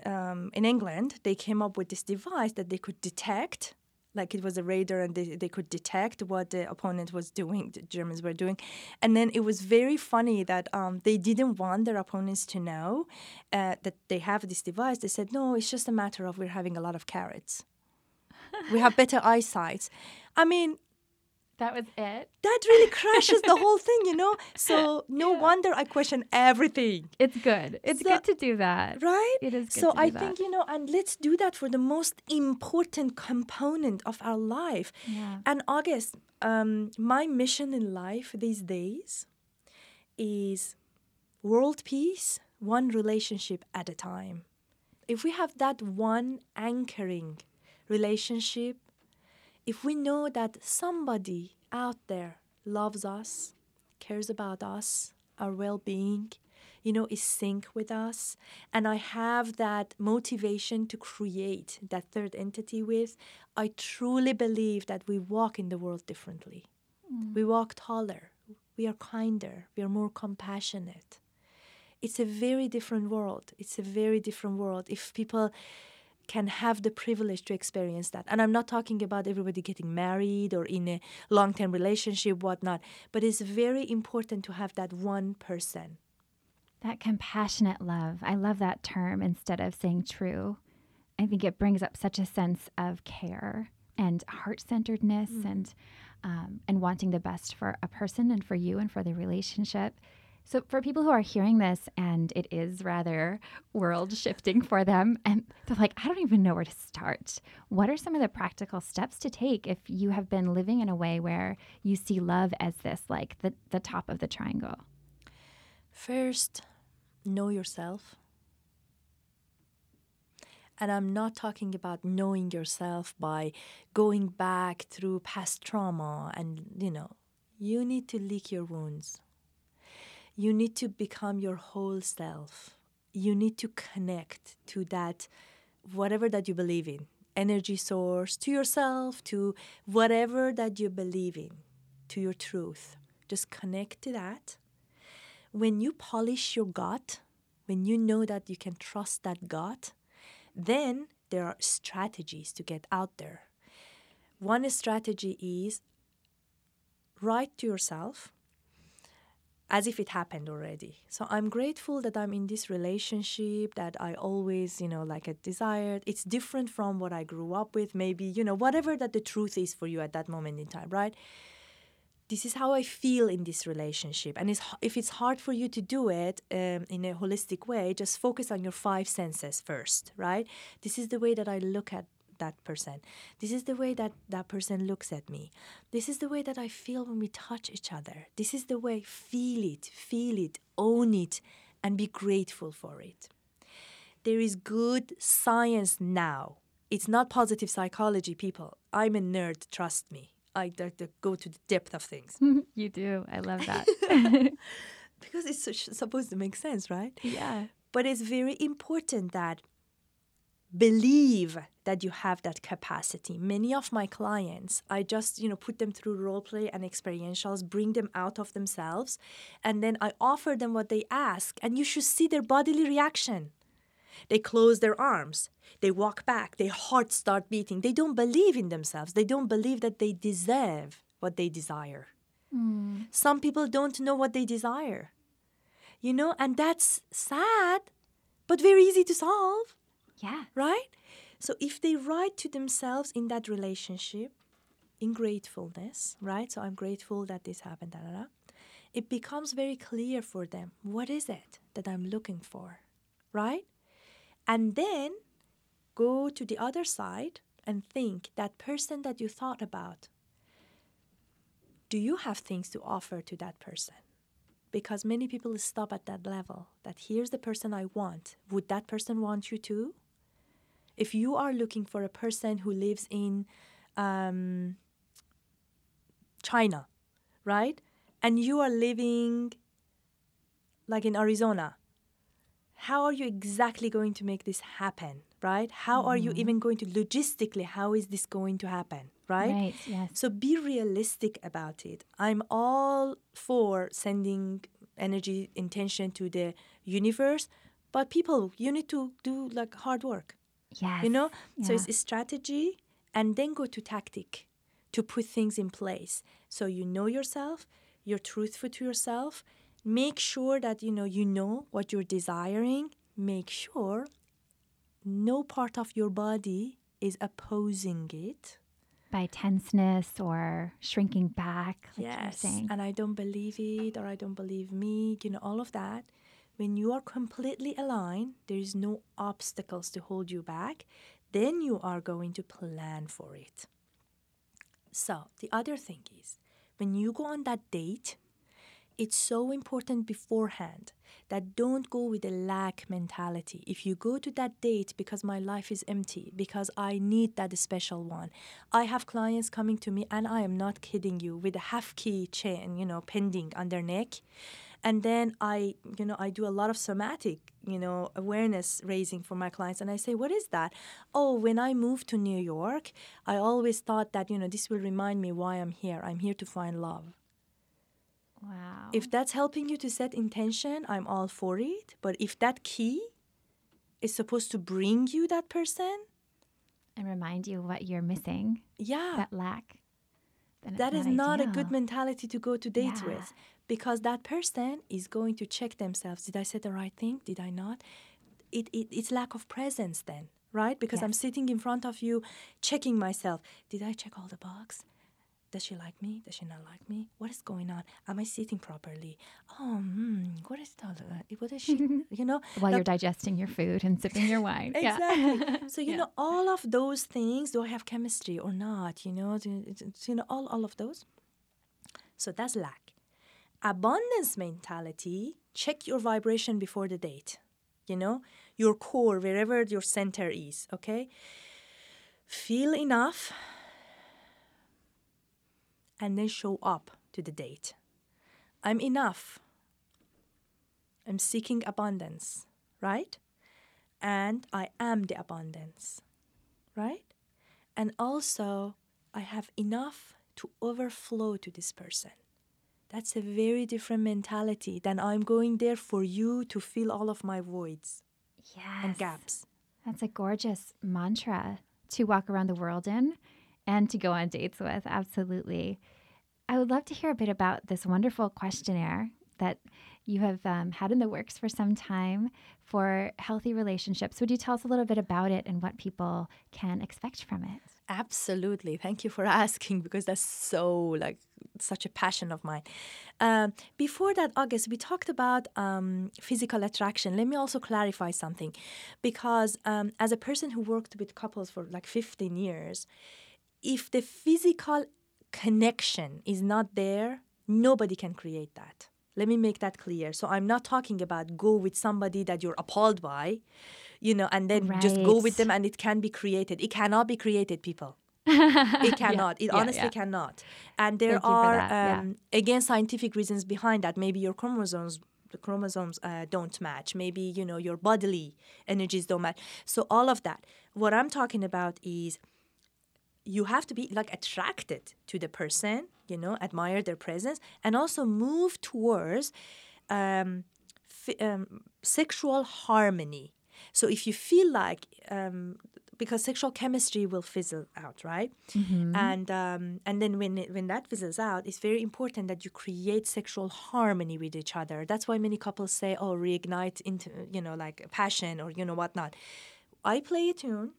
um, in England, they came up with this device that they could detect, like it was a radar, and they, they could detect what the opponent was doing, the Germans were doing. And then it was very funny that um, they didn't want their opponents to know uh, that they have this device. They said, no, it's just a matter of we're having a lot of carrots. we have better eyesight. I mean, That was it. that really [LAUGHS] crashes the whole thing, you know? So no wonder I question everything. It's good. It's So- good to do that. Right? It is good so to do I that. think, you know, and let's do that for the most important component of our life. Yeah. And August, um, my mission in life these days is world peace, one relationship at a time. If we have that one anchoring relationship, if we know that somebody out there loves us, cares about us, our well being, you know, is sync with us, and I have that motivation to create that third entity with, I truly believe that we walk in the world differently. Mm. We walk taller, we are kinder, we are more compassionate. It's a very different world. It's a very different world. If people can have the privilege to experience that. And I'm not talking about everybody getting married or in a long term relationship, whatnot, but it's very important to have that one person. That compassionate love. I love that term instead of saying true. I think it brings up such a sense of care and heart centeredness and um, and wanting the best for a person and for you and for the relationship. So for people who are hearing this and it is rather world shifting for them and they're like, I don't even know where to start. What are some of the practical steps to take if you have been living in a way where you see love as this like the, the top of the triangle? First, know yourself. And I'm not talking about knowing yourself by going back through past trauma and, you know, you need to lick your wounds. You need to become your whole self. You need to connect to that, whatever that you believe in energy source, to yourself, to whatever that you believe in, to your truth. Just connect to that when you polish your gut, when you know that you can trust that gut, then there are strategies to get out there. One strategy is write to yourself as if it happened already. So I'm grateful that I'm in this relationship that I always, you know, like I desired. It's different from what I grew up with, maybe, you know, whatever that the truth is for you at that moment in time, right? this is how I feel in this relationship. And it's, if it's hard for you to do it um, in a holistic way, just focus on your five senses first, right? This is the way that I look at that person. This is the way that that person looks at me. This is the way that I feel when we touch each other. This is the way, feel it, feel it, own it, and be grateful for it. There is good science now. It's not positive psychology, people. I'm a nerd, trust me. I go to the depth of things. [LAUGHS] you do. I love that. [LAUGHS] [LAUGHS] because it's supposed to make sense, right? Yeah. But it's very important that believe that you have that capacity. Many of my clients, I just, you know, put them through role play and experientials, bring them out of themselves, and then I offer them what they ask, and you should see their bodily reaction. They close their arms. They walk back. Their hearts start beating. They don't believe in themselves. They don't believe that they deserve what they desire. Mm. Some people don't know what they desire. You know, and that's sad, but very easy to solve. Yeah. Right? So if they write to themselves in that relationship, in gratefulness, right? So I'm grateful that this happened, da, da, da. It becomes very clear for them what is it that I'm looking for, right? And then go to the other side and think that person that you thought about, do you have things to offer to that person? Because many people stop at that level that here's the person I want. Would that person want you too? If you are looking for a person who lives in um, China, right? And you are living like in Arizona, how are you exactly going to make this happen right? How mm-hmm. are you even going to logistically how is this going to happen right? Right yes. So be realistic about it. I'm all for sending energy intention to the universe but people you need to do like hard work yes you know? Yeah. so it's a strategy and then go to tactic to put things in place. So you know yourself you're truthful to yourself. Make sure that you know you know what you're desiring. Make sure no part of your body is opposing it. By tenseness or shrinking back like yes and i don't believe it or i don't believe me you know all of that when you are completely aligned there is no obstacles to hold you back then you are going to plan for it so the other thing is when you go on that date it's so important beforehand that don't go with a lack mentality. If you go to that date because my life is empty, because I need that special one. I have clients coming to me, and I am not kidding you, with a half key chain, you know, pending on their neck. And then I, you know, I do a lot of somatic, you know, awareness raising for my clients. And I say, what is that? Oh, when I moved to New York, I always thought that, you know, this will remind me why I'm here. I'm here to find love. Wow. If that's helping you to set intention, I'm all for it. But if that key is supposed to bring you that person and remind you what you're missing, yeah, that lack, that is not, not a good mentality to go to date Yeah. with because that person is going to check themselves. Did I say the right thing? Did I not? It, it it's lack of presence then, right? Because I'm sitting in front of you, checking myself. Did I check all the box? Does she like me? Does she not like me? What is going on? Am I sitting properly? Oh, hmm, what is that? What is she? [LAUGHS] you know, while you're digesting your food and sipping your wine. Exactly. [LAUGHS] So you Yeah. know all of those things. Do I have chemistry or not? You know, do- do- you know all all of those. So that's lack. Abundance mentality. Check your vibration before the date. You know your core, wherever your center is. Okay. Feel enough, and then show up to the date. I'm enough. I'm seeking abundance, right? and I am the abundance, right? And also, I have enough to overflow to this person. That's a very different mentality than I'm going there for you to fill all of my voids and gaps. That's a gorgeous mantra to walk around the world in and to go on dates with. Absolutely. I would love to hear a bit about this wonderful questionnaire that you have um, had in the works for some time for healthy relationships. Would you tell us a little bit about it and what people can expect from it? Absolutely. Thank you for [LAUGHS] asking because that's so like such a passion of mine. Um, before that, August, we talked about um, physical attraction. Let me also clarify something because um, as a person who worked with couples for like 15 years, if the physical connection is not there, nobody can create that. Let me make that clear. So I'm not talking about go with somebody that you're appalled by, you know, and then just go with them and it can be created. It cannot be created, people. It [LAUGHS] cannot. It yeah, honestly yeah. cannot. And there Thank are yeah. um, again scientific reasons behind that. Maybe your chromosomes the chromosomes uh, don't match. Maybe you know your bodily energies don't match. So all of that. What I'm talking about is you have to be like attracted to the person, you know, admire their presence, and also move towards um, f- um, sexual harmony. So if you feel like, um, because sexual chemistry will fizzle out, right? And um, and then when it, when that fizzles out, it's very important that you create sexual harmony with each other. That's why many couples say, "Oh, reignite into you know like passion or you know whatnot." I play a tune,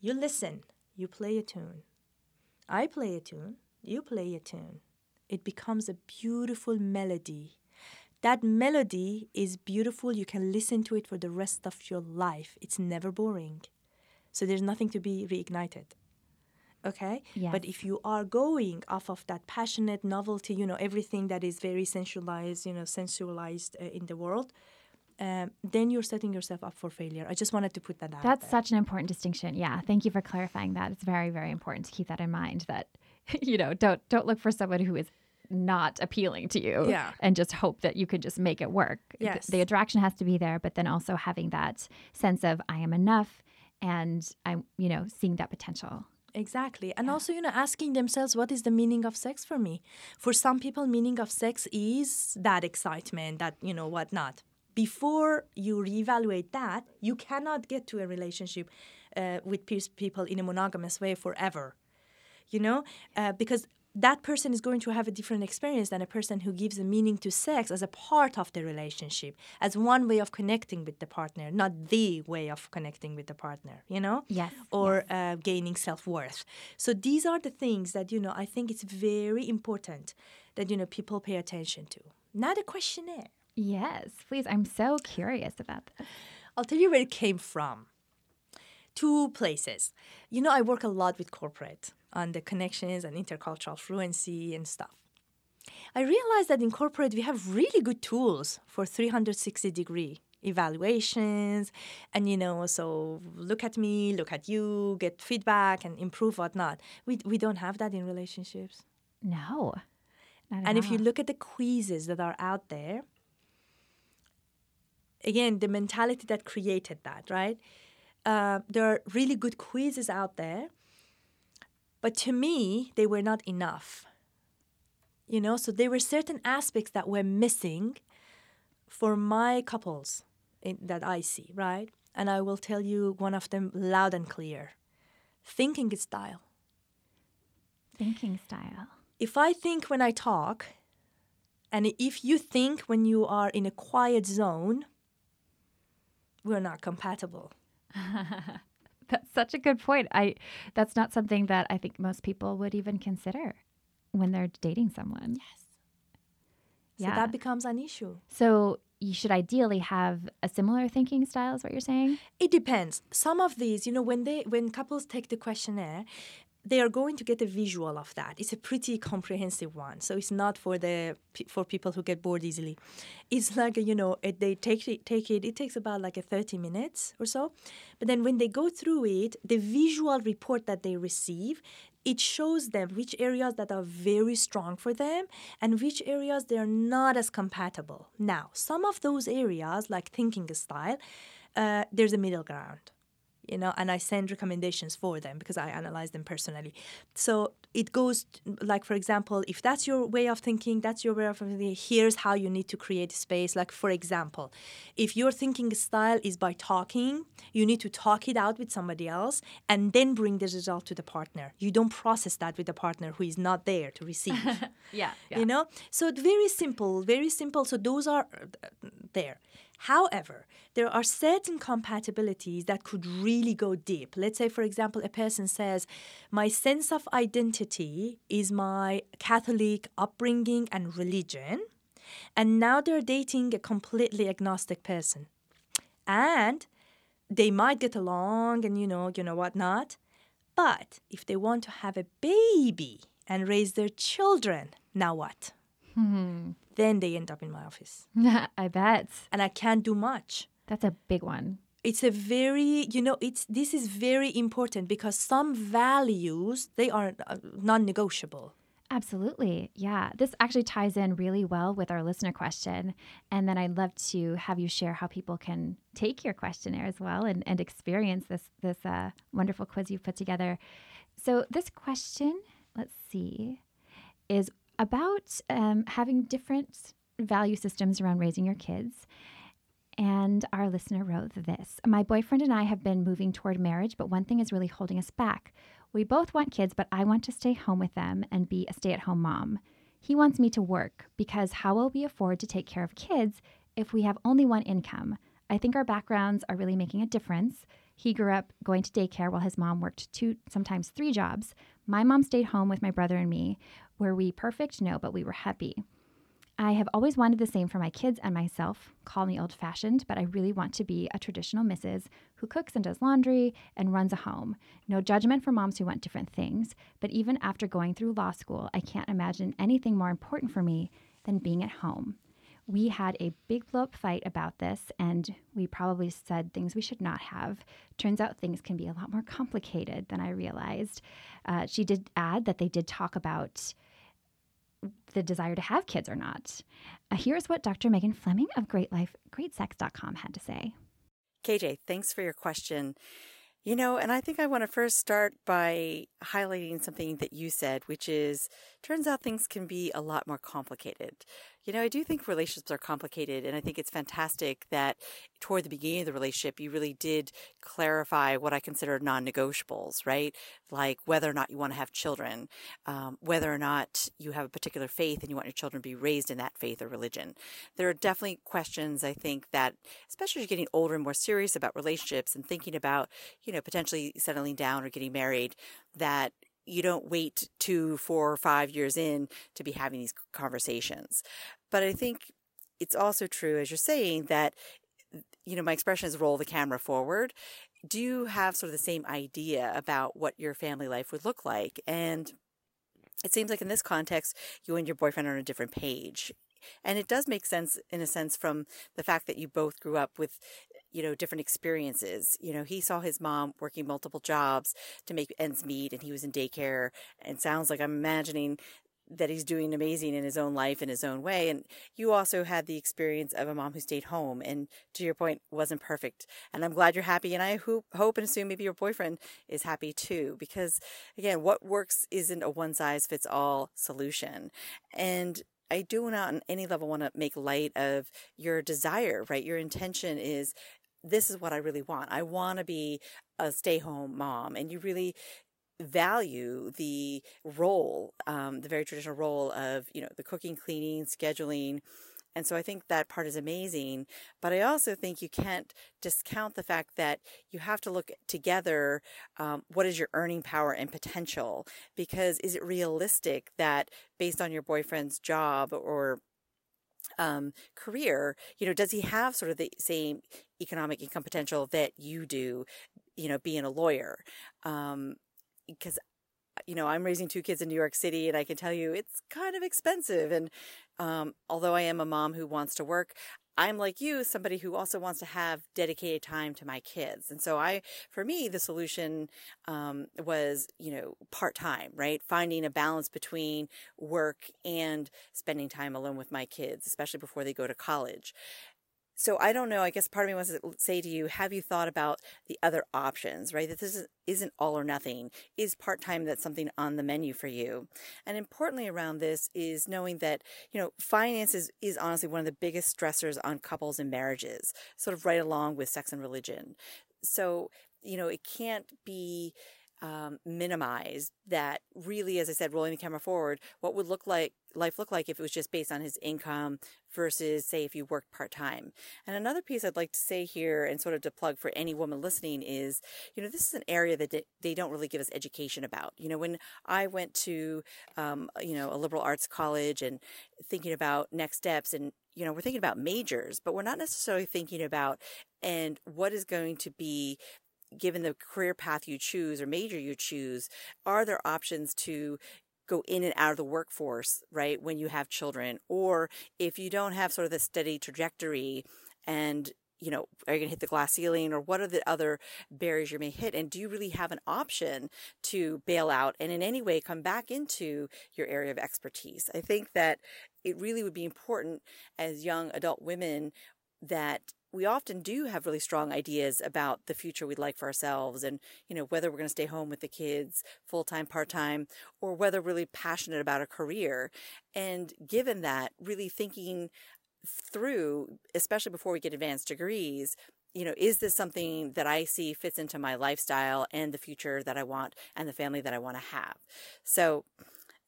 you listen, you play a tune. I play a tune, you play a tune. It becomes a beautiful melody. That melody is beautiful. You can listen to it for the rest of your life. It's never boring. So there's nothing to be reignited. Okay? But if you are going off of that passionate novelty, you know, everything that is very sensualized, you know, sensualized uh, in the world, um, then you're setting yourself up for failure. I just wanted to put that out. That's there. such an important distinction. Yeah, thank you for clarifying that. It's very, very important to keep that in mind. That [LAUGHS] you know, don't don't look for someone who is not appealing to you, Yeah. and just hope that you can just make it work. Yes. the attraction has to be there, but then also having that sense of I am enough, and I'm you know seeing that potential. Exactly. And also, you know, asking themselves, what is the meaning of sex for me? For some people, meaning of sex is that excitement, that, you know, whatnot. Before you reevaluate that, you cannot get to a relationship uh, with peers- people in a monogamous way forever. You know, uh, because that person is going to have a different experience than a person who gives a meaning to sex as a part of the relationship, as one way of connecting with the partner, not the way of connecting with the partner, you know? Yes, Or uh, gaining self worth. So these are the things that, you know, I think it's very important that, you know, people pay attention to. Not a questionnaire. Yes, please. I'm so curious about this. I'll tell you where it came from. Two places. You know, I work a lot with corporate on the connections and intercultural fluency and stuff. I realized that in corporate we have really good tools for 360 degree evaluations. And you know so look at me look at you get feedback and improve whatnot. We, we don't have that in relationships. No, and if you look at the quizzes that are out there, again, the mentality that created that, right? Uh, there are really good quizzes out there, but to me, they were not enough. You know, so there were certain aspects that were missing for my couples in, that I see, right? And I will tell you one of them loud and clear thinking style. thinking style. if I think when I talk, and if you think when you are in a quiet zone, we're not compatible. [LAUGHS] That's such a good point. I that's not something that I think most people would even consider when they're dating someone. Yes. So Yeah. that becomes an issue. So you should ideally have a similar thinking style is what you're saying? It depends. Some of these, you know, when they when couples take the questionnaire, they are going to get a visual of that. It's a pretty comprehensive one, so it's not for the for people who get bored easily. It's like you know, they take it, take it. It takes about like a thirty minutes or so, but then when they go through it, the visual report that they receive. It shows them which areas that are very strong for them and which areas they are not as compatible. Now, some of those areas, like thinking style, uh, there's a middle ground you know, and I send recommendations for them because I analyze them personally. So it goes like, for example, if that's your way of thinking, that's your way of thinking. Here's how you need to create space. Like, for example, if your thinking style is by talking, you need to talk it out with somebody else and then bring the result to the partner. You don't process that with the partner who is not there to receive. [LAUGHS] Yeah. you know so it's very simple very simple so those are uh, there However, there are certain compatibilities that could really go deep. Let's say, for example, a person says, My sense of identity is my Catholic upbringing and religion. And now they're dating a completely agnostic person. And they might get along and, you know, you know what not. But if they want to have a baby and raise their children, now what? Hmm. Then they end up in my office. [LAUGHS] I bet. And I can't do much. That's a big one. It's a very, you know, it's this is very important because some values they are uh, non-negotiable. Absolutely. Yeah. This actually ties in really well with our listener question. And then I'd love to have you share how people can take your questionnaire as well and, and experience this, this uh, wonderful quiz you've put together. So, this question, let's see, is about um, having different value systems around raising your kids. And our listener wrote this My boyfriend and I have been moving toward marriage, but one thing is really holding us back. We both want kids, but I want to stay home with them and be a stay at home mom. He wants me to work because how will we afford to take care of kids if we have only one income? I think our backgrounds are really making a difference. He grew up going to daycare while his mom worked two, sometimes three jobs. My mom stayed home with my brother and me. Were we perfect? No, but we were happy. I have always wanted the same for my kids and myself. Call me old fashioned, but I really want to be a traditional missus who cooks and does laundry and runs a home. No judgment for moms who want different things, but even after going through law school, I can't imagine anything more important for me than being at home. We had a big blow up fight about this, and we probably said things we should not have. Turns out things can be a lot more complicated than I realized. Uh, she did add that they did talk about the desire to have kids or not. Uh, here's what Dr. Megan Fleming of Great Life, GreatSex.com had to say. KJ, thanks for your question. You know, and I think I want to first start by highlighting something that you said, which is turns out things can be a lot more complicated. You know, I do think relationships are complicated, and I think it's fantastic that toward the beginning of the relationship, you really did clarify what I consider non negotiables, right? Like whether or not you want to have children, um, whether or not you have a particular faith and you want your children to be raised in that faith or religion. There are definitely questions, I think, that, especially as you're getting older and more serious about relationships and thinking about, you know, potentially settling down or getting married, that you don't wait two, four, or five years in to be having these conversations. But I think it's also true, as you're saying, that you know, my expression is roll the camera forward. Do you have sort of the same idea about what your family life would look like? And it seems like in this context, you and your boyfriend are on a different page. And it does make sense in a sense from the fact that you both grew up with you know, different experiences. You know, he saw his mom working multiple jobs to make ends meet and he was in daycare. And sounds like I'm imagining that he's doing amazing in his own life in his own way. And you also had the experience of a mom who stayed home and to your point wasn't perfect. And I'm glad you're happy. And I hope, hope and assume maybe your boyfriend is happy too, because again, what works isn't a one size fits all solution. And I do not on any level want to make light of your desire, right? Your intention is this is what I really want. I want to be a stay home mom. And you really value the role, um, the very traditional role of, you know, the cooking, cleaning, scheduling. And so I think that part is amazing. But I also think you can't discount the fact that you have to look together um, what is your earning power and potential? Because is it realistic that based on your boyfriend's job or um, career, you know, does he have sort of the same economic income potential that you do, you know, being a lawyer? Um, because you know, I'm raising two kids in New York City and I can tell you it's kind of expensive. And um, although I am a mom who wants to work, I'm like you, somebody who also wants to have dedicated time to my kids. And so I, for me, the solution um, was, you know, part time, right? Finding a balance between work and spending time alone with my kids, especially before they go to college. So I don't know. I guess part of me wants to say to you, have you thought about the other options, right? That this isn't all or nothing. Is part time that's something on the menu for you? And importantly around this is knowing that, you know, finances is honestly one of the biggest stressors on couples and marriages, sort of right along with sex and religion. So, you know, it can't be um, minimize that really, as I said, rolling the camera forward, what would look like life look like if it was just based on his income versus say if you worked part-time. And another piece i'd like to say here and sort of to plug for any woman listening is you know this is an area that they don't really give us education about. You know when i went to um, you know a liberal arts college and thinking about next steps and you know we're thinking about majors but we're not necessarily thinking about and what is going to be given the career path you choose or major you choose, are there options to go in and out of the workforce, right, when you have children? Or if you don't have sort of the steady trajectory and you know, are you going to hit the glass ceiling or what are the other barriers you may hit? And do you really have an option to bail out and in any way come back into your area of expertise? I think that it really would be important as young adult women that we often do have really strong ideas about the future we'd like for ourselves and you know whether we're going to stay home with the kids full-time part-time or whether really passionate about a career. And given that really thinking through especially before we get advanced degrees you know is this something that i see fits into my lifestyle and the future that i want and the family that i want to have? So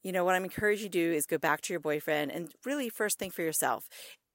you know what i'm encouraging you to do is go back to your boyfriend and really first think for yourself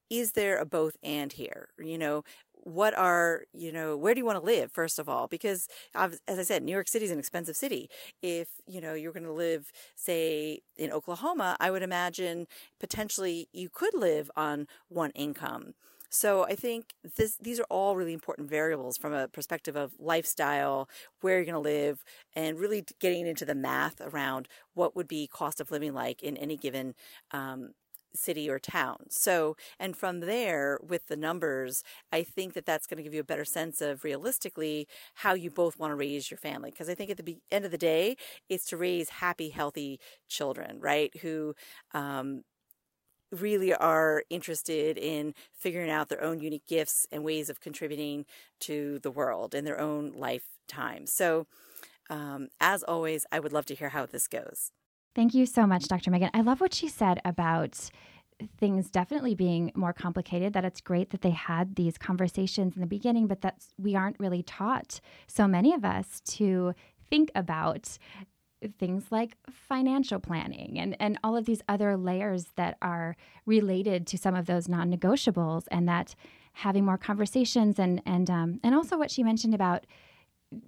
is there a both and here? You know, what are you know where do you want to live first of all? Because as i said new york city is an expensive city. If you know you're going to live say in oklahoma i would imagine potentially you could live on one income. So i think this these are all really important variables from a perspective of lifestyle where you're going to live and really getting into the math around what would be cost of living like in any given um, city or town. So, and from there with the numbers, I think that that's going to give you a better sense of realistically how you both want to raise your family. Because I think at the be- end of the day, it's to raise happy, healthy children, right? Who, um, really are interested in figuring out their own unique gifts and ways of contributing to the world in their own lifetime. So, um, as always, I would love to hear how this goes. Thank you so much, Dr. Megan. I love what she said about things definitely being more complicated that it's great that they had these conversations in the beginning but that we aren't really taught so many of us to think about things like financial planning and, and all of these other layers that are related to some of those non-negotiables and that having more conversations and and um, and also what she mentioned about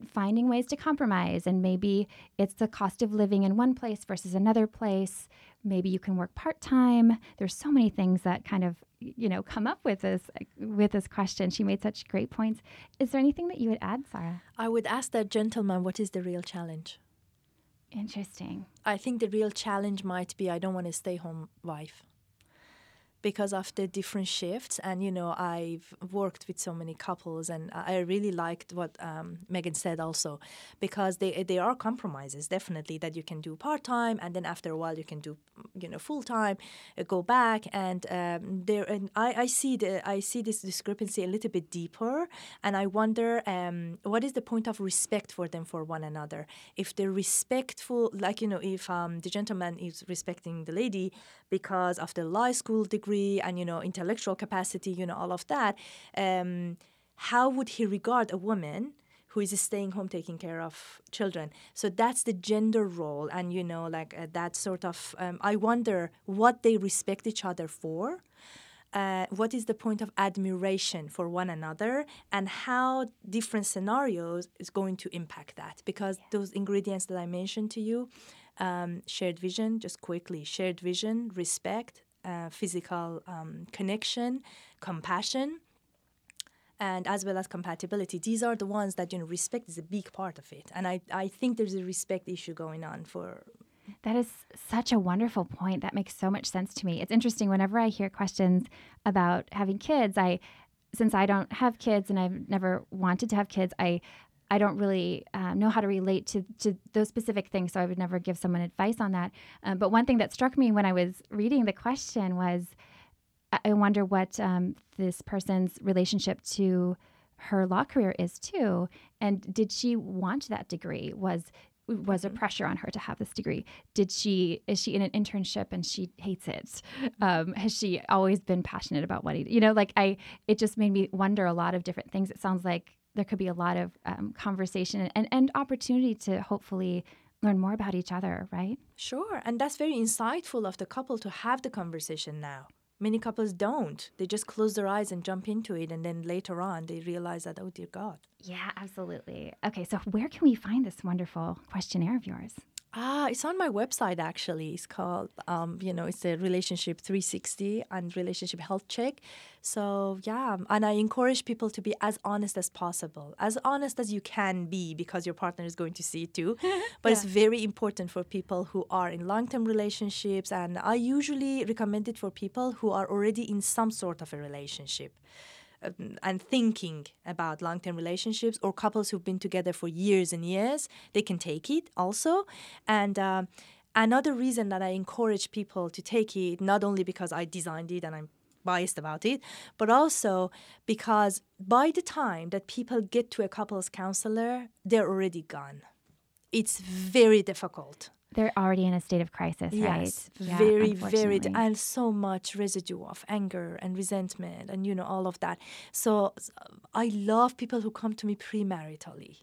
finding ways to compromise and maybe it's the cost of living in one place versus another place. Maybe you can work part-time. There's so many things that kind of you know come up with this with this question. She made such great points. Is there anything that you would add Sara? I would ask that gentleman what is the real challenge? Interesting. I think the real challenge might be i don't want to stay home wife because of the different shifts. And, you know, I've worked with so many couples and I really liked what um, Megan said also, because they, they are compromises, definitely, that you can do part time and then after a while you can do, you know, full time, uh, go back. And um, there, and I, I see the, I see this discrepancy a little bit deeper. And I wonder um, what is the point of respect for them for one another? If they're respectful, like, you know, if um, the gentleman is respecting the lady because of the law school degree, and you know intellectual capacity you know all of that um, how would he regard a woman who is staying home taking care of children so that's the gender role and you know like uh, that sort of um, i wonder what they respect each other for uh, what is the point of admiration for one another and how different scenarios is going to impact that because yeah. those ingredients that i mentioned to you um, shared vision just quickly shared vision respect uh, physical um, connection, compassion, and as well as compatibility. These are the ones that you know respect is a big part of it, and I I think there's a respect issue going on for. That is such a wonderful point. That makes so much sense to me. It's interesting whenever I hear questions about having kids, I since I don't have kids and I've never wanted to have kids, I I don't really uh, know how to relate to, to those specific things, so I would never give someone advice on that. Um, but one thing that struck me when I was reading the question was I wonder what um, this person's relationship to her law career is too. And did she want that degree? Was was there mm-hmm. pressure on her to have this degree? Did she is she in an internship and she hates it? Um, has she always been passionate about what he you know like i it just made me wonder a lot of different things. It sounds like there could be a lot of um, conversation and, and opportunity to hopefully learn more about each other, right? Sure. And that's very insightful of the couple to have the conversation now. Many couples don't. They just close their eyes and jump into it. And then later on, they realize that, oh, dear God. Yeah, absolutely. Okay, so where can we find this wonderful questionnaire of yours? Ah, it's on my website actually. It's called, um, you know, it's a relationship 360 and relationship health check. So yeah, and I encourage people to be as honest as possible, as honest as you can be, because your partner is going to see it too. [LAUGHS] But yeah. it's very important for people who are in long-term relationships, and I usually recommend it for people who are already in some sort of a relationship. Um, and thinking about long term relationships or couples who've been together for years and years, they can take it also. And uh, another reason that I encourage people to take it, not only because I designed it and I'm biased about it, but also because by the time that people get to a couples counselor, they're already gone. It's very difficult they're already in a state of crisis, yes, right? Yeah, very, very, and so much residue of anger and resentment, and you know all of that. So I love people who come to me premaritally,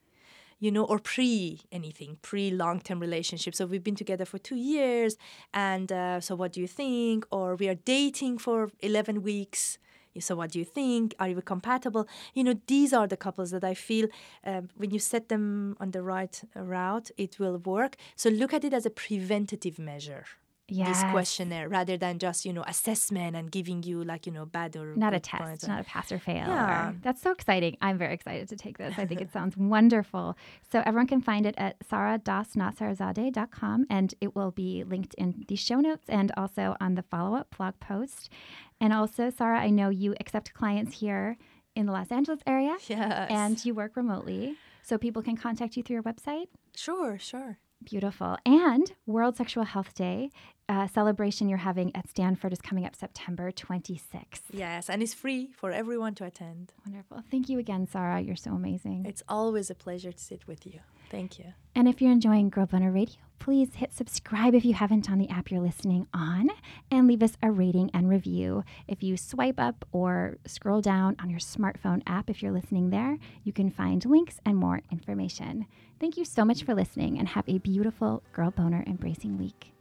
you know, or pre anything, pre long term relationship. So we've been together for two years, and uh, so what do you think? Or we are dating for eleven weeks so what do you think? Are you compatible? You know these are the couples that i feel um, when you set them on the right route it will work. So look at it as a preventative measure yes. this questionnaire rather than just you know assessment and giving you like you know bad or not a test not a pass or fail yeah. Or, that's so exciting. I'm very excited to take this. I think it sounds wonderful. So everyone can find it at sara-nasserzadeh.com and it will be linked in the show notes and also on the follow-up blog post. And also Sara i know you accept clients here in the los angeles area yes. and you work remotely. So people can contact you through your website? Sure sure Beautiful. And World Sexual Health Day uh, celebration you're having at Stanford is coming up September 26th. Yes, and it's free for everyone to attend. Wonderful. Thank you again, Sara. You're so amazing. It's always a pleasure to sit with you. Thank you. And if you're enjoying Girl Boner Radio, please hit subscribe if you haven't on the app you're listening on and leave us a rating and review. If you swipe up or scroll down on your smartphone app, if you're listening there, you can find links and more information. Thank you so much for listening and have a beautiful Girl Boner embracing week.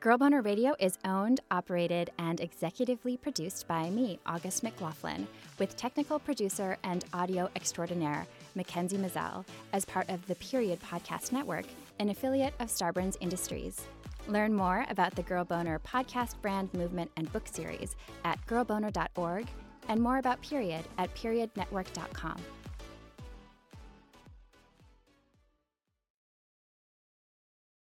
Girl Boner Radio is owned, operated, and executively produced by me, August McLaughlin, with technical producer and audio extraordinaire, Mackenzie Mazel, as part of the Period Podcast Network, an affiliate of Starburns Industries. Learn more about the Girl Boner podcast brand movement and book series at girlboner.org and more about Period at periodnetwork.com.